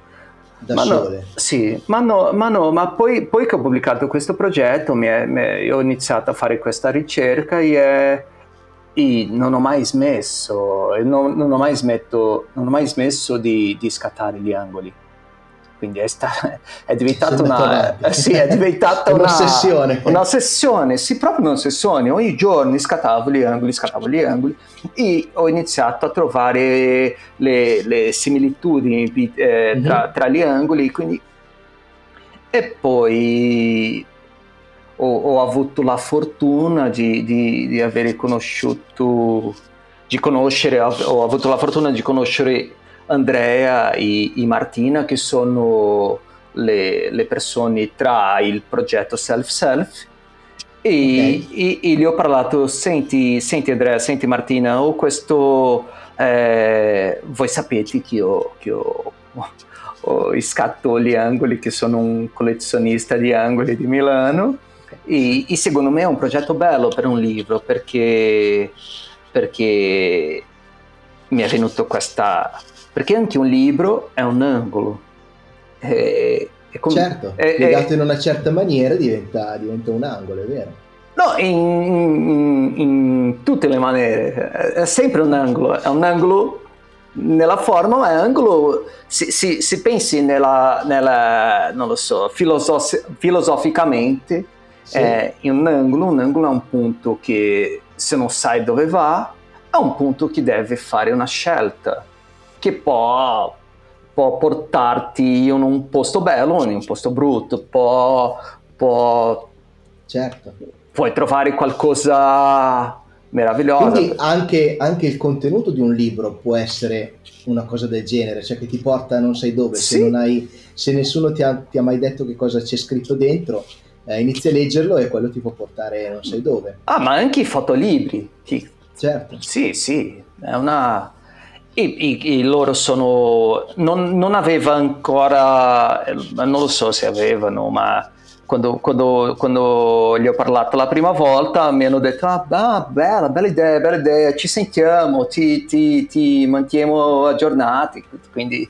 da ma sole. no, sì ma, no, ma, no, ma poi, poi, che ho pubblicato questo progetto mi è, mi, ho iniziato a fare questa ricerca e, e non ho mai smesso non, non, ho mai smetto, non ho mai smesso di, di scattare gli angoli quindi è, sta- [laughs] è diventata una, [laughs] eh, sì, è diventata un'ossessione. Una, un'ossessione, sì, proprio un'ossessione. Ogni giorno scattavo gli angoli, scattavo gli angoli e ho iniziato a trovare le, le similitudini eh, mm-hmm. tra, tra, gli angoli. Quindi... E poi ho, ho, avuto la fortuna di, di, di avere conosciuto, di conoscere, ho avuto la fortuna di conoscere Andrea e, e Martina che sono le, le persone tra il progetto Self-Self e, okay. e, e, gli ho parlato, senti, senti Andrea, senti Martina, ho questo, eh, voi sapete che io, che io ho scatto gli angoli, che sono un collezionista di angoli di Milano. E, e secondo me è un progetto bello per un libro perché, perché mi è venuto questa... perché anche un libro è un angolo. E, è com- certo, è, piegato è, in una certa maniera diventa, diventa, un angolo, è vero. No, in, in, in, tutte le maniere, è sempre un angolo, è un angolo nella forma, ma è un angolo, se, se, se pensi nella, nella, non lo so, filosof- filosoficamente, sì. è un angolo, un angolo è un punto che se non sai dove va, è un punto che deve fare una scelta, che può può portarti in un posto bello in un posto brutto, può, può certo. puoi trovare qualcosa meraviglioso. Quindi anche, anche, il contenuto di un libro può essere una cosa del genere, cioè che ti porta non sai dove, sì. se, hai, se, nessuno ti ha, ti ha, mai detto che cosa c'è scritto dentro, eh, inizi a leggerlo e quello ti può portare non sai dove. Ah, ma anche i fotolibri. Certo. Sì, sì, è una e, e, e, loro sono. Non, non, aveva ancora. Non lo so se avevano, ma quando, quando, quando, gli ho parlato la prima volta mi hanno detto: Ah, ah bella, bella idea, bella idea, ci sentiamo, ti, ti, ti mantiamo aggiornati. Quindi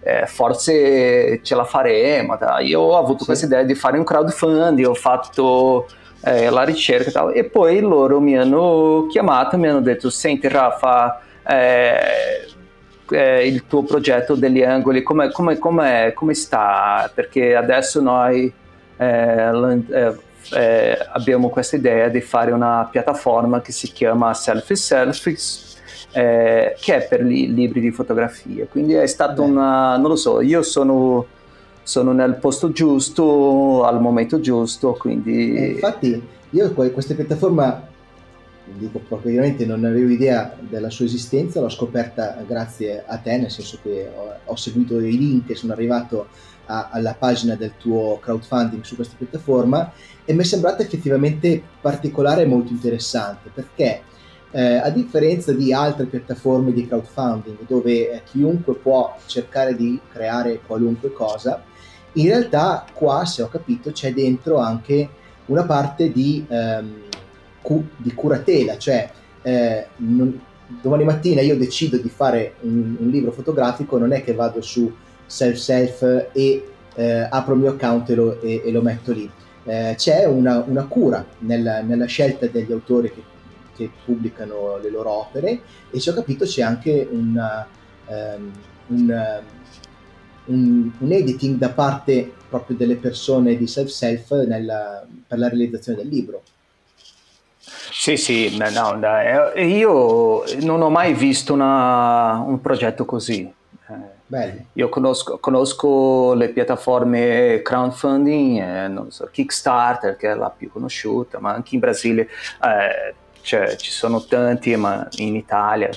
eh, forse ce la faremo. Dai. Io ho avuto sì. questa idea di fare un crowdfunding, ho fatto. Eh, la ricerca e e poi loro mi hanno chiamato mi hanno detto senti Rafa eh, eh, il tuo progetto degli angoli, come, come, come, come sta? Perché adesso noi eh, eh, abbiamo questa idea di fare una piattaforma che si chiama Selfie Selfies, eh, che è per i libri di fotografia. Quindi è stato una, non lo so, io sono, sono nel posto giusto, al momento giusto, quindi... Eh, infatti io questa piattaforma dico praticamente non avevo idea della sua esistenza, l'ho scoperta grazie a te, nel senso che ho, ho seguito i link e sono arrivato a, alla pagina del tuo crowdfunding su questa piattaforma e mi è sembrata effettivamente particolare e molto interessante perché eh, a differenza di altre piattaforme di crowdfunding dove eh, chiunque può cercare di creare qualunque cosa, in realtà qua, se ho capito, c'è dentro anche una parte di... Ehm, cu- di curatela, cioè eh, non, domani mattina io decido di fare un, un, libro fotografico, non è che vado su self self e eh, apro il mio account e lo, e, e lo metto lì. Eh, c'è una, una cura nella, nella, scelta degli autori che, che, pubblicano le loro opere e se ho capito c'è anche una, um, un, un, un, editing da parte proprio delle persone di self self nella, per la realizzazione del libro. Sì, sì, no, dai, io non ho mai visto una, un progetto così. Bello. Io conosco, conosco, le piattaforme crowdfunding, eh, non so, Kickstarter che è la più conosciuta, ma anche in Brasile eh, cioè, ci sono tanti, ma in Italia.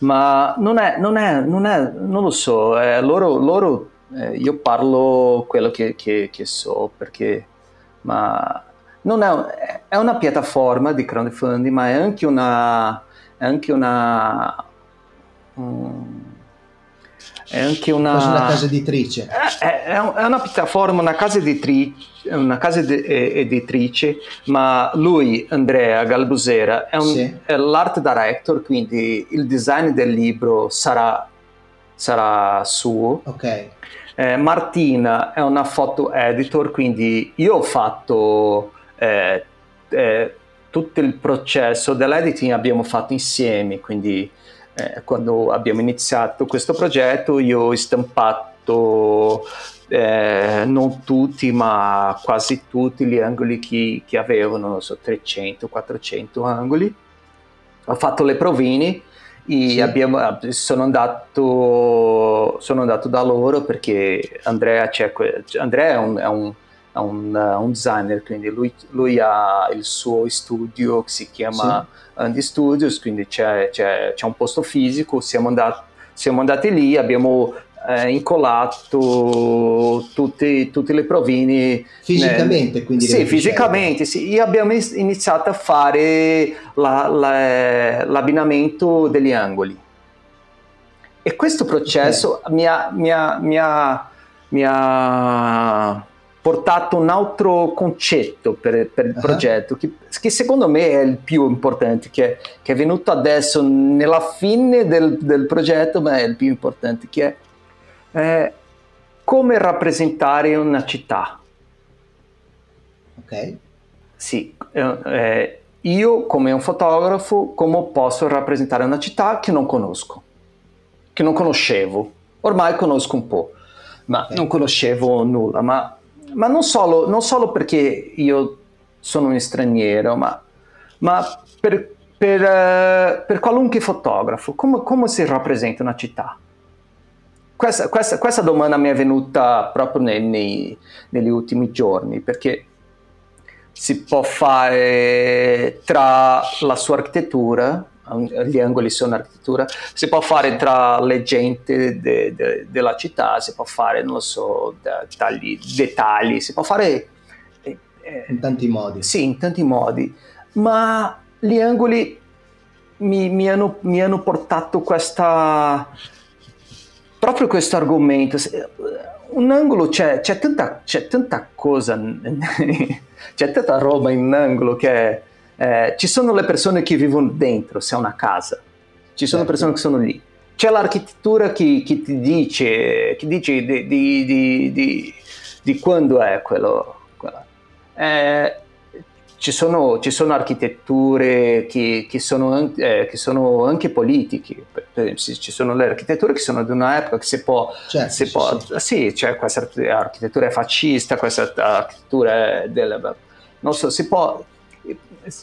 Ma non è, non è, non, è, non lo so, eh, loro, loro eh, io parlo quello che, che, che so perché, ma non è, è, una piattaforma di crowdfunding, ma è anche una... È anche una um, è anche una, una casa editrice. È, è, una piattaforma, una casa editrice, una casa editrice, ma lui, Andrea Galbusera, è, un, sì. è l'art director, quindi il design del libro sarà, sarà suo. Ok. Eh, Martina è una foto editor, quindi io ho fatto eh, eh, tutto il processo dell'editing abbiamo fatto insieme, quindi eh, quando abbiamo iniziato questo progetto io ho stampato eh, non tutti ma quasi tutti gli angoli che, che avevano, non so, 300-400 angoli. Ho fatto le provine e sì. abbiamo, sono, andato, sono andato da loro perché Andrea, Andrea è un, è un a un, uh, un, designer, quindi lui, lui, ha il suo studio che si chiama sì. Andy Studios, quindi c'è, c'è, c'è, un posto fisico, siamo andati, siamo andati lì, abbiamo eh, incollato tutti, tutti le provini. Fisicamente, nel... quindi? Sì, fisicamente, sì. E abbiamo iniziato a fare la, la, l'abbinamento degli angoli. E questo processo okay. mi, ha, mi, ha, mi, ha, mi ha portato un altro concetto per, per il uh-huh. progetto che, che, secondo me è il più importante che, che è venuto adesso nella fine del, del, progetto ma è il più importante che è eh, come rappresentare una città ok sì eh, eh, io come un fotografo come posso rappresentare una città che non conosco che non conoscevo ormai conosco un po' ma okay. non conoscevo nulla ma ma non solo, non solo, perché io sono un straniero, ma, ma per, per, uh, per, qualunque fotografo, come, come, si rappresenta una città? Questa, questa, questa domanda mi è venuta proprio nei, nei, negli ultimi giorni, perché si può fare tra la sua architettura gli angoli sono architettura, si può fare tra le gente de, de, della città, si può fare, non so, tagli, dettagli, si può fare... Eh, eh, in tanti modi. Sì, in tanti modi, ma gli angoli mi, mi, hanno, mi hanno portato questa... proprio questo argomento. Un angolo c'è, c'è, tanta, c'è tanta cosa, [laughs] c'è tanta roba in un angolo che eh, ci sono le persone che vivono dentro, se è una casa, ci sono certo. persone che sono lì. C'è l'architettura che, che ti dice, che dice di, di, di, di, quando è quello. Eh, ci, sono, ci sono, architetture che, che, sono, eh, che, sono, anche politiche, ci sono le architetture che sono di un'epoca che si può... Certo, si sì, può sì. sì, c'è questa architettura fascista, questa architettura del... Non so, si può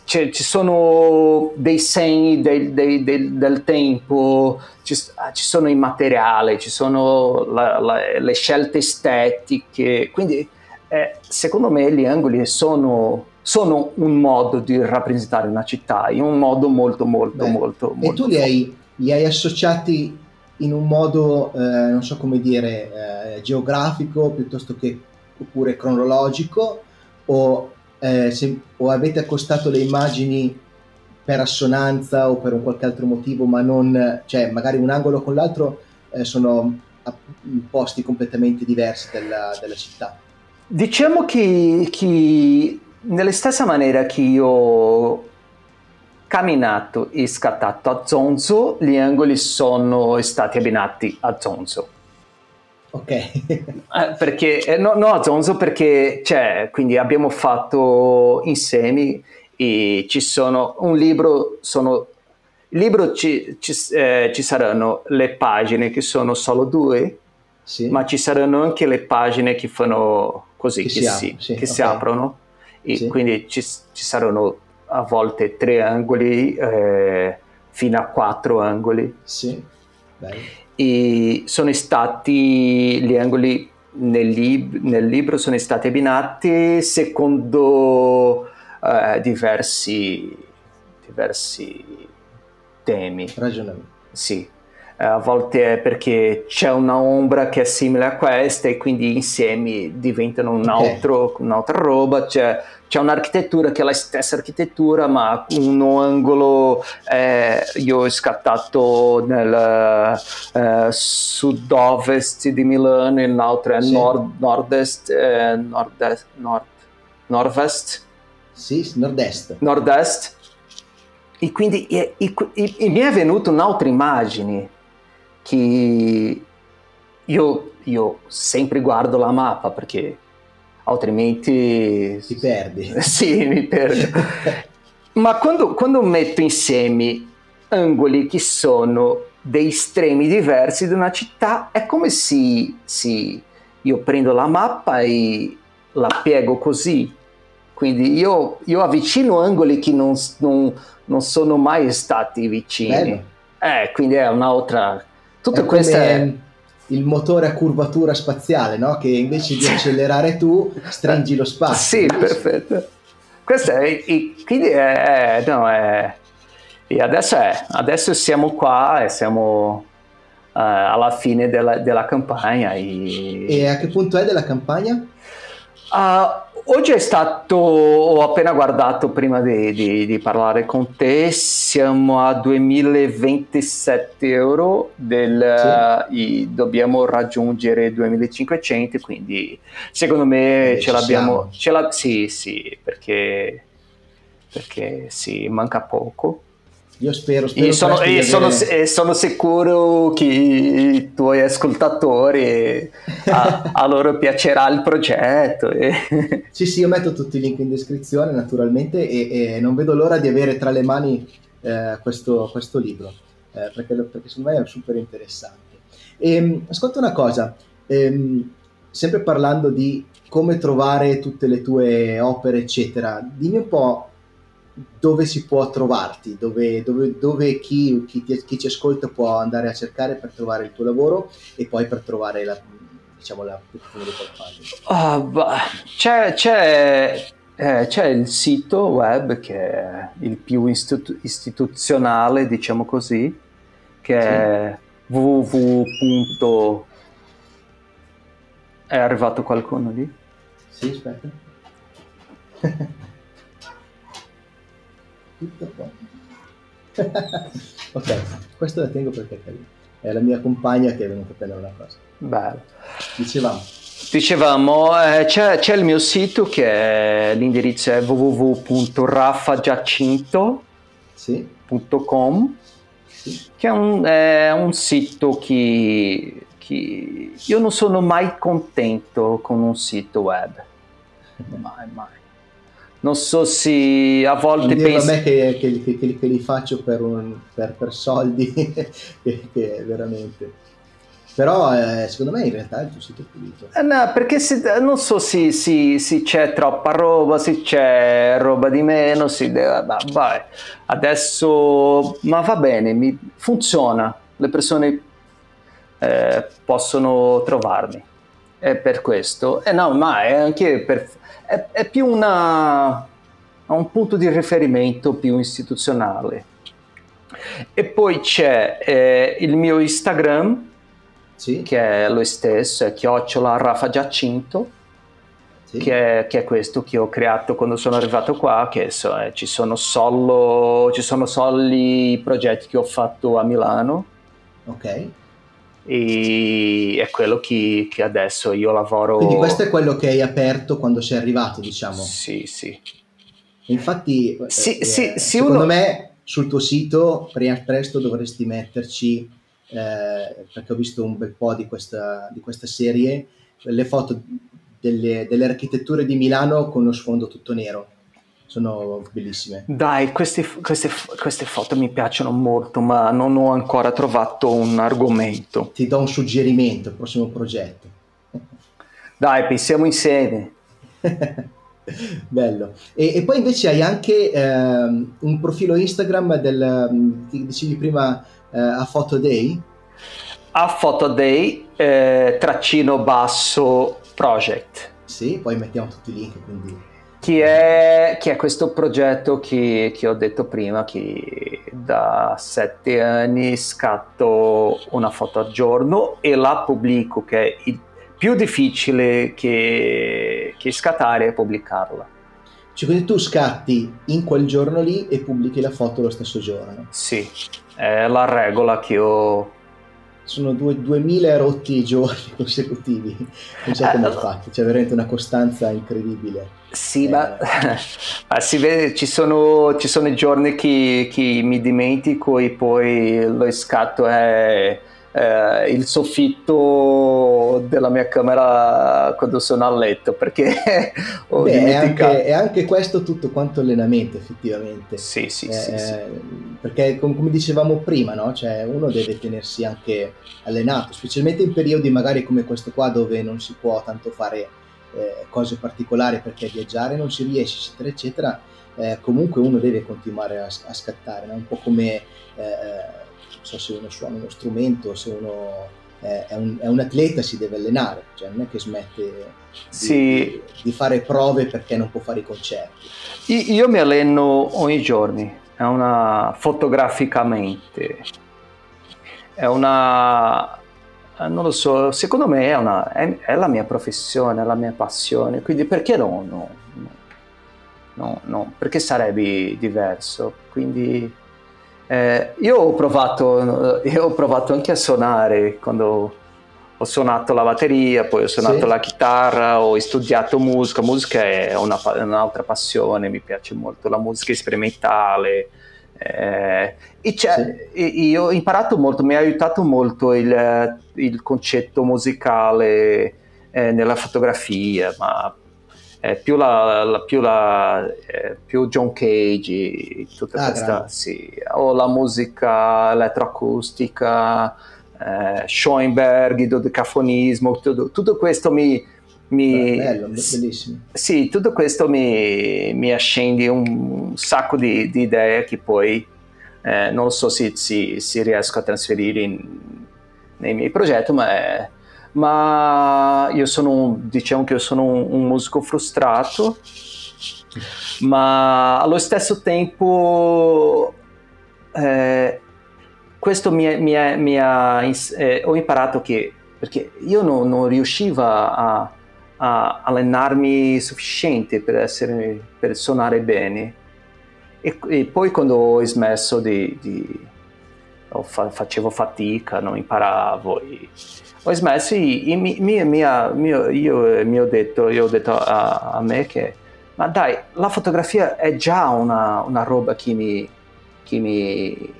ci sono dei segni del, del, del, del tempo, ci, ah, ci, sono i materiali, ci sono la, la, le scelte estetiche, quindi eh, secondo me gli angoli sono, sono, un modo di rappresentare una città, in un modo molto molto Beh, molto, molto... E tu li hai, li hai, associati in un modo, eh, non so come dire, eh, geografico piuttosto che oppure cronologico o eh, se, o avete accostato le immagini per assonanza o per un qualche altro motivo, ma non, cioè magari un angolo con l'altro eh, sono posti completamente diversi della, della città. Diciamo che, che nella stessa maniera che io ho camminato e scattato a Zonzo, gli angoli sono stati abbinati a Zonzo. Ok. [laughs] eh, perché, eh, no, no, Zonzo perché, cioè, quindi abbiamo fatto insieme e ci sono un libro, sono, il libro ci, ci, eh, ci saranno le pagine che sono solo due, sì. ma ci saranno anche le pagine che fanno così, che, che, si, sì, che okay. si, aprono e sì. quindi ci, ci, saranno a volte tre angoli eh, fino a quattro angoli. Sì. Bello e sono stati gli angoli nel, lib- nel libro sono stati abbinati secondo uh, diversi, diversi temi. Ragionamenti. Sì. Uh, a volte è perché c'è una ombra che è simile a questa e quindi insieme diventano un altro, okay. un'altra roba. C'è c'è un'architettura che è la stessa architettura, ma un angolo eh, io ho scattato nel eh, sud-ovest di Milano e l'altro è sì. nord, nord-est, eh, nord-est, nord, nord-est. Sì, nord-est. Nord-est. E quindi e, e, e, mi è venuta un'altra immagine che io, io sempre guardo la mappa perché altrimenti... Ti perdi. [laughs] Sì, mi perdo. [laughs] Ma quando, quando metto insieme angoli che sono dei estremi diversi di una città, è come se, se io prendo la mappa e la piego così. Quindi io, io avvicino angoli che non, non, non sono mai stati vicini. Eh, quindi è un'altra... Tutta questa... È il motore a curvatura spaziale, no? che invece di accelerare tu stringi lo spazio. Sì, perfetto. Questo è, quindi è, no, è, e adesso, è, adesso siamo qua e siamo alla fine della, della campagna. E... e... a che punto è della campagna? Uh, Oggi è stato, ho appena guardato prima di, di, di, parlare con te, siamo a 2027 euro, del, sì. i, dobbiamo raggiungere 2500, quindi secondo me eh, ce l'abbiamo, ce la, sì sì, perché, perché sì, manca poco. Io spero, spero e sono, e sono, avere... sono, sicuro che i tuoi ascoltatori a, a loro piacerà il progetto. E... Sì, sì, io metto tutti i link in descrizione naturalmente e, e non vedo l'ora di avere tra le mani eh, questo, questo, libro eh, perché, perché, secondo me è super interessante. E, ehm, ascolta una cosa, ehm, sempre parlando di come trovare tutte le tue opere, eccetera, dimmi un po' dove si può trovarti, dove, dove, dove chi, chi, ti, chi, ci ascolta può andare a cercare per trovare il tuo lavoro e poi per trovare la, diciamo, la piattaforma di portfolio. Uh, c'è, c'è, eh, c'è, il sito web che è il più istitu- istituzionale, diciamo così, che sì. è www. È arrivato qualcuno lì? Sì, aspetta. [laughs] tutto qua. [laughs] ok, questo la tengo perché è carino. È la mia compagna che è venuta a prendere una cosa. Bello. Dicevamo. Dicevamo, eh, c'è, c'è, il mio sito che è, l'indirizzo è www.raffagiacinto.com sì. che è un, è un sito che, che io non sono mai contento con un sito web. Mai, mai non so se a volte non pensi... me che, che, che, che, li faccio per, un, per, per soldi, [laughs] che, veramente... Però eh, secondo me in realtà è il tuo sito pulito. Eh, no, perché se, non so se, se, se, c'è troppa roba, se c'è roba di meno, si deve... Vai. Adesso... Ma va bene, mi, funziona. Le persone eh, possono trovarmi. È per questo. E eh, no, ma è anche per è, è più una, un punto di riferimento più istituzionale. E poi c'è eh, il mio Instagram, sì. che è lo stesso, è chiocciola Rafa Giacinto, sì. che, è, che, è, questo che ho creato quando sono arrivato qua, che so, eh, ci, sono solo, ci sono solo i progetti che ho fatto a Milano. Ok e è quello che, che, adesso io lavoro. Quindi questo è quello che hai aperto quando sei arrivato, diciamo. Sì, sì. Infatti, sì, eh, sì, secondo uno... me sul tuo sito presto dovresti metterci, eh, perché ho visto un bel po' di questa, di questa serie, le foto delle, delle architetture di Milano con lo sfondo tutto nero sono bellissime. Dai, queste, queste, queste, foto mi piacciono molto, ma non ho ancora trovato un argomento. Ti do un suggerimento, prossimo progetto. Dai, pensiamo insieme. [laughs] Bello. E, e, poi invece hai anche eh, un profilo Instagram del, ti dicevi prima, eh, a Photo Day? A Photo Day, eh, traccino basso project. Sì, poi mettiamo tutti i link, quindi che è, che è questo progetto che, che, ho detto prima, che da sette anni scatto una foto al giorno e la pubblico, che è il più difficile che, che scattare e pubblicarla. Cioè, quindi tu scatti in quel giorno lì e pubblichi la foto lo stesso giorno? Sì, è la regola che ho sono due, 2000 rotti giorni [laughs] consecutivi, non so come eh, ho fatto, c'è veramente una costanza incredibile. Sì, eh. ma, [laughs] ma, si vede, ci sono, ci sono i giorni che, che, mi dimentico e poi lo scatto è eh, il soffitto della mia camera quando sono a letto perché [laughs] ho Beh, è anche, è anche, questo tutto quanto allenamento effettivamente sì sì, eh, sì, sì. perché come dicevamo prima no? cioè, uno deve tenersi anche allenato specialmente in periodi magari come questo qua dove non si può tanto fare eh, cose particolari perché viaggiare non si riesce eccetera eccetera eh, comunque uno deve continuare a, a scattare no? un po' come eh, so se uno suona uno strumento, se uno è, è, un, è un, atleta si deve allenare, cioè non è che smette di, sì. di, fare prove perché non può fare i concerti. Io mi alleno ogni giorno, è una fotograficamente. è una, non lo so, secondo me è, una, è, è, la mia professione, è la mia passione, quindi perché no? no, no, no perché sarebbe diverso? Quindi eh, io, ho provato, io ho provato anche a suonare quando ho suonato la batteria, poi ho suonato sì. la chitarra, ho studiato musica, musica è una, un'altra passione, mi piace molto la musica sperimentale. Eh, e sì. io ho imparato molto, mi ha aiutato molto il, il concetto musicale eh, nella fotografia, ma eh, più, la, la, più, la, eh, più, John Cage, tutta ah, questa, sì, o la musica elettroacustica eh, Schoenberg, il dodecafonismo, tutto, tutto questo mi, mi, Bello, bellissimo. Sì, tutto questo mi, mi accende un, sacco di, di, idee che poi eh, non so se si, si riesco a trasferire in, nei miei progetti, ma, è, ma io sono, diciamo che io sono un, un musico frustrato, ma allo stesso tempo eh, questo mi, mi, mi ha, eh, ho imparato che, perché io no, non riuscivo a, a, allenarmi sufficiente per, essere, per suonare bene. E, e, poi quando ho smesso di, di fa, facevo fatica, non imparavo. E, ho smesso e, e mi, mi, mi, io, io, mi ho detto, io ho detto a, a, me che, ma dai, la fotografia è già una, una roba che mi, che mi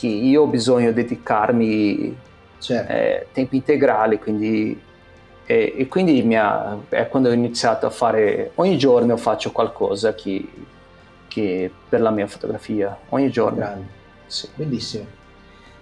che io ho bisogno di dedicarmi certo. eh, tempi integrali, quindi, e, e quindi ha, è quando ho iniziato a fare, ogni giorno faccio qualcosa che, che per la mia fotografia, ogni giorno. Sì. Bellissimo.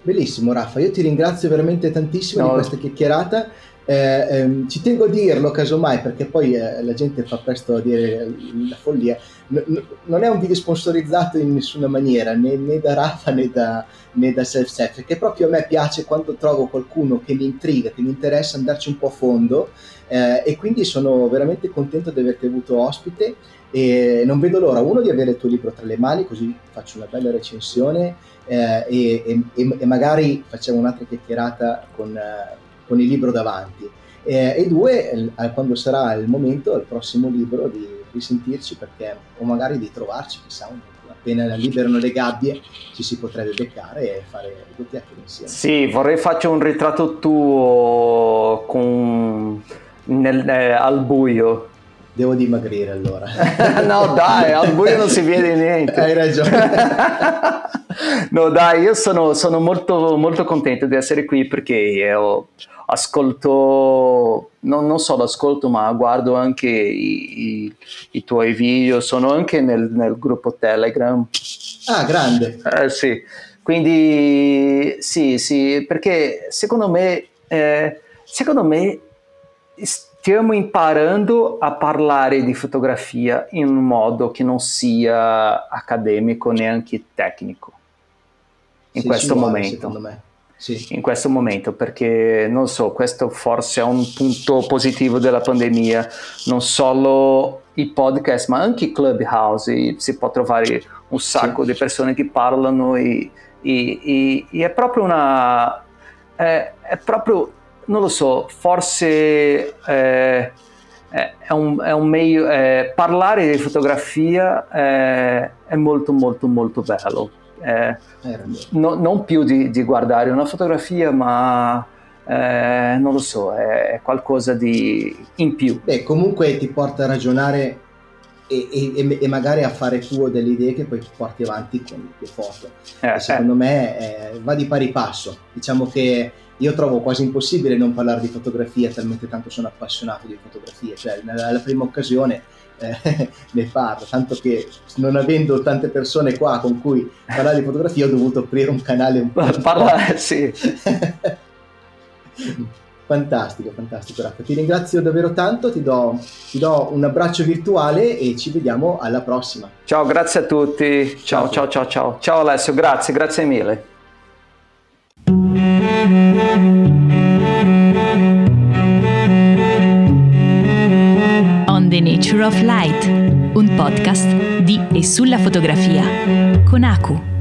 Bellissimo Raffa, io ti ringrazio veramente tantissimo no. di questa chiacchierata. Eh, ehm, ci tengo a dirlo casomai perché poi eh, la gente fa presto a dire la follia. N- non è un video sponsorizzato in nessuna maniera, né, né da Rafa né da, né da Self Self, perché proprio a me piace quando trovo qualcuno che mi intriga, che mi interessa andarci un po' a fondo eh, e quindi sono veramente contento di averti avuto ospite e non vedo l'ora, uno, di avere il tuo libro tra le mani, così faccio una bella recensione eh, e, e, e, magari facciamo un'altra chiacchierata con, eh, con il libro davanti. Eh, e due, quando sarà il momento, il prossimo libro, di risentirci perché, o magari di trovarci, chissà, appena liberano le gabbie ci si potrebbe beccare e fare due chiacchiere insieme. Sì, vorrei fare un ritratto tuo con... Nel, eh, al buio Devo dimagrire allora. [laughs] no, dai, al buio non si vede niente. Hai ragione. [laughs] no, dai, io sono, sono, molto, molto contento di essere qui perché io ascolto, non, non solo ascolto, ma guardo anche i, i, i tuoi video, sono anche nel, nel, gruppo Telegram. Ah, grande. Eh, sì, quindi sì, sì, perché secondo me, eh, secondo me stiamo imparando a parlare di fotografia in un modo che non sia accademico neanche tecnico in sì, questo vuole, momento. Sì. In questo momento, perché non so, questo forse è un punto positivo della pandemia, non solo i podcast, ma anche i clubhouse, si può trovare un sacco sì. di persone che parlano e, e, e, e è proprio una... È, è proprio non lo so, forse eh, è, un, è un meglio, eh, parlare di fotografia è, è molto molto molto bello. Eh, no, non più di, di, guardare una fotografia, ma eh, non lo so, è, qualcosa di in più. Beh, comunque ti porta a ragionare e, e, e, magari a fare tuo delle idee che poi porti avanti con le foto. Eh, secondo eh. me eh, va di pari passo. Diciamo che io trovo quasi impossibile non parlare di fotografia, talmente tanto sono appassionato di fotografia, cioè alla prima occasione eh, [laughs] ne parlo, tanto che non avendo tante persone qua con cui parlare di fotografia ho dovuto aprire un canale un po'... [laughs] Parlare, sì. [laughs] fantastico, fantastico Raffa, ti ringrazio davvero tanto, ti do, ti do, un abbraccio virtuale e ci vediamo alla prossima. Ciao, grazie a tutti, ciao ciao ciao ciao, ciao Alessio, grazie, grazie mille. The Nature of Light, un podcast di e sulla fotografia con Aku.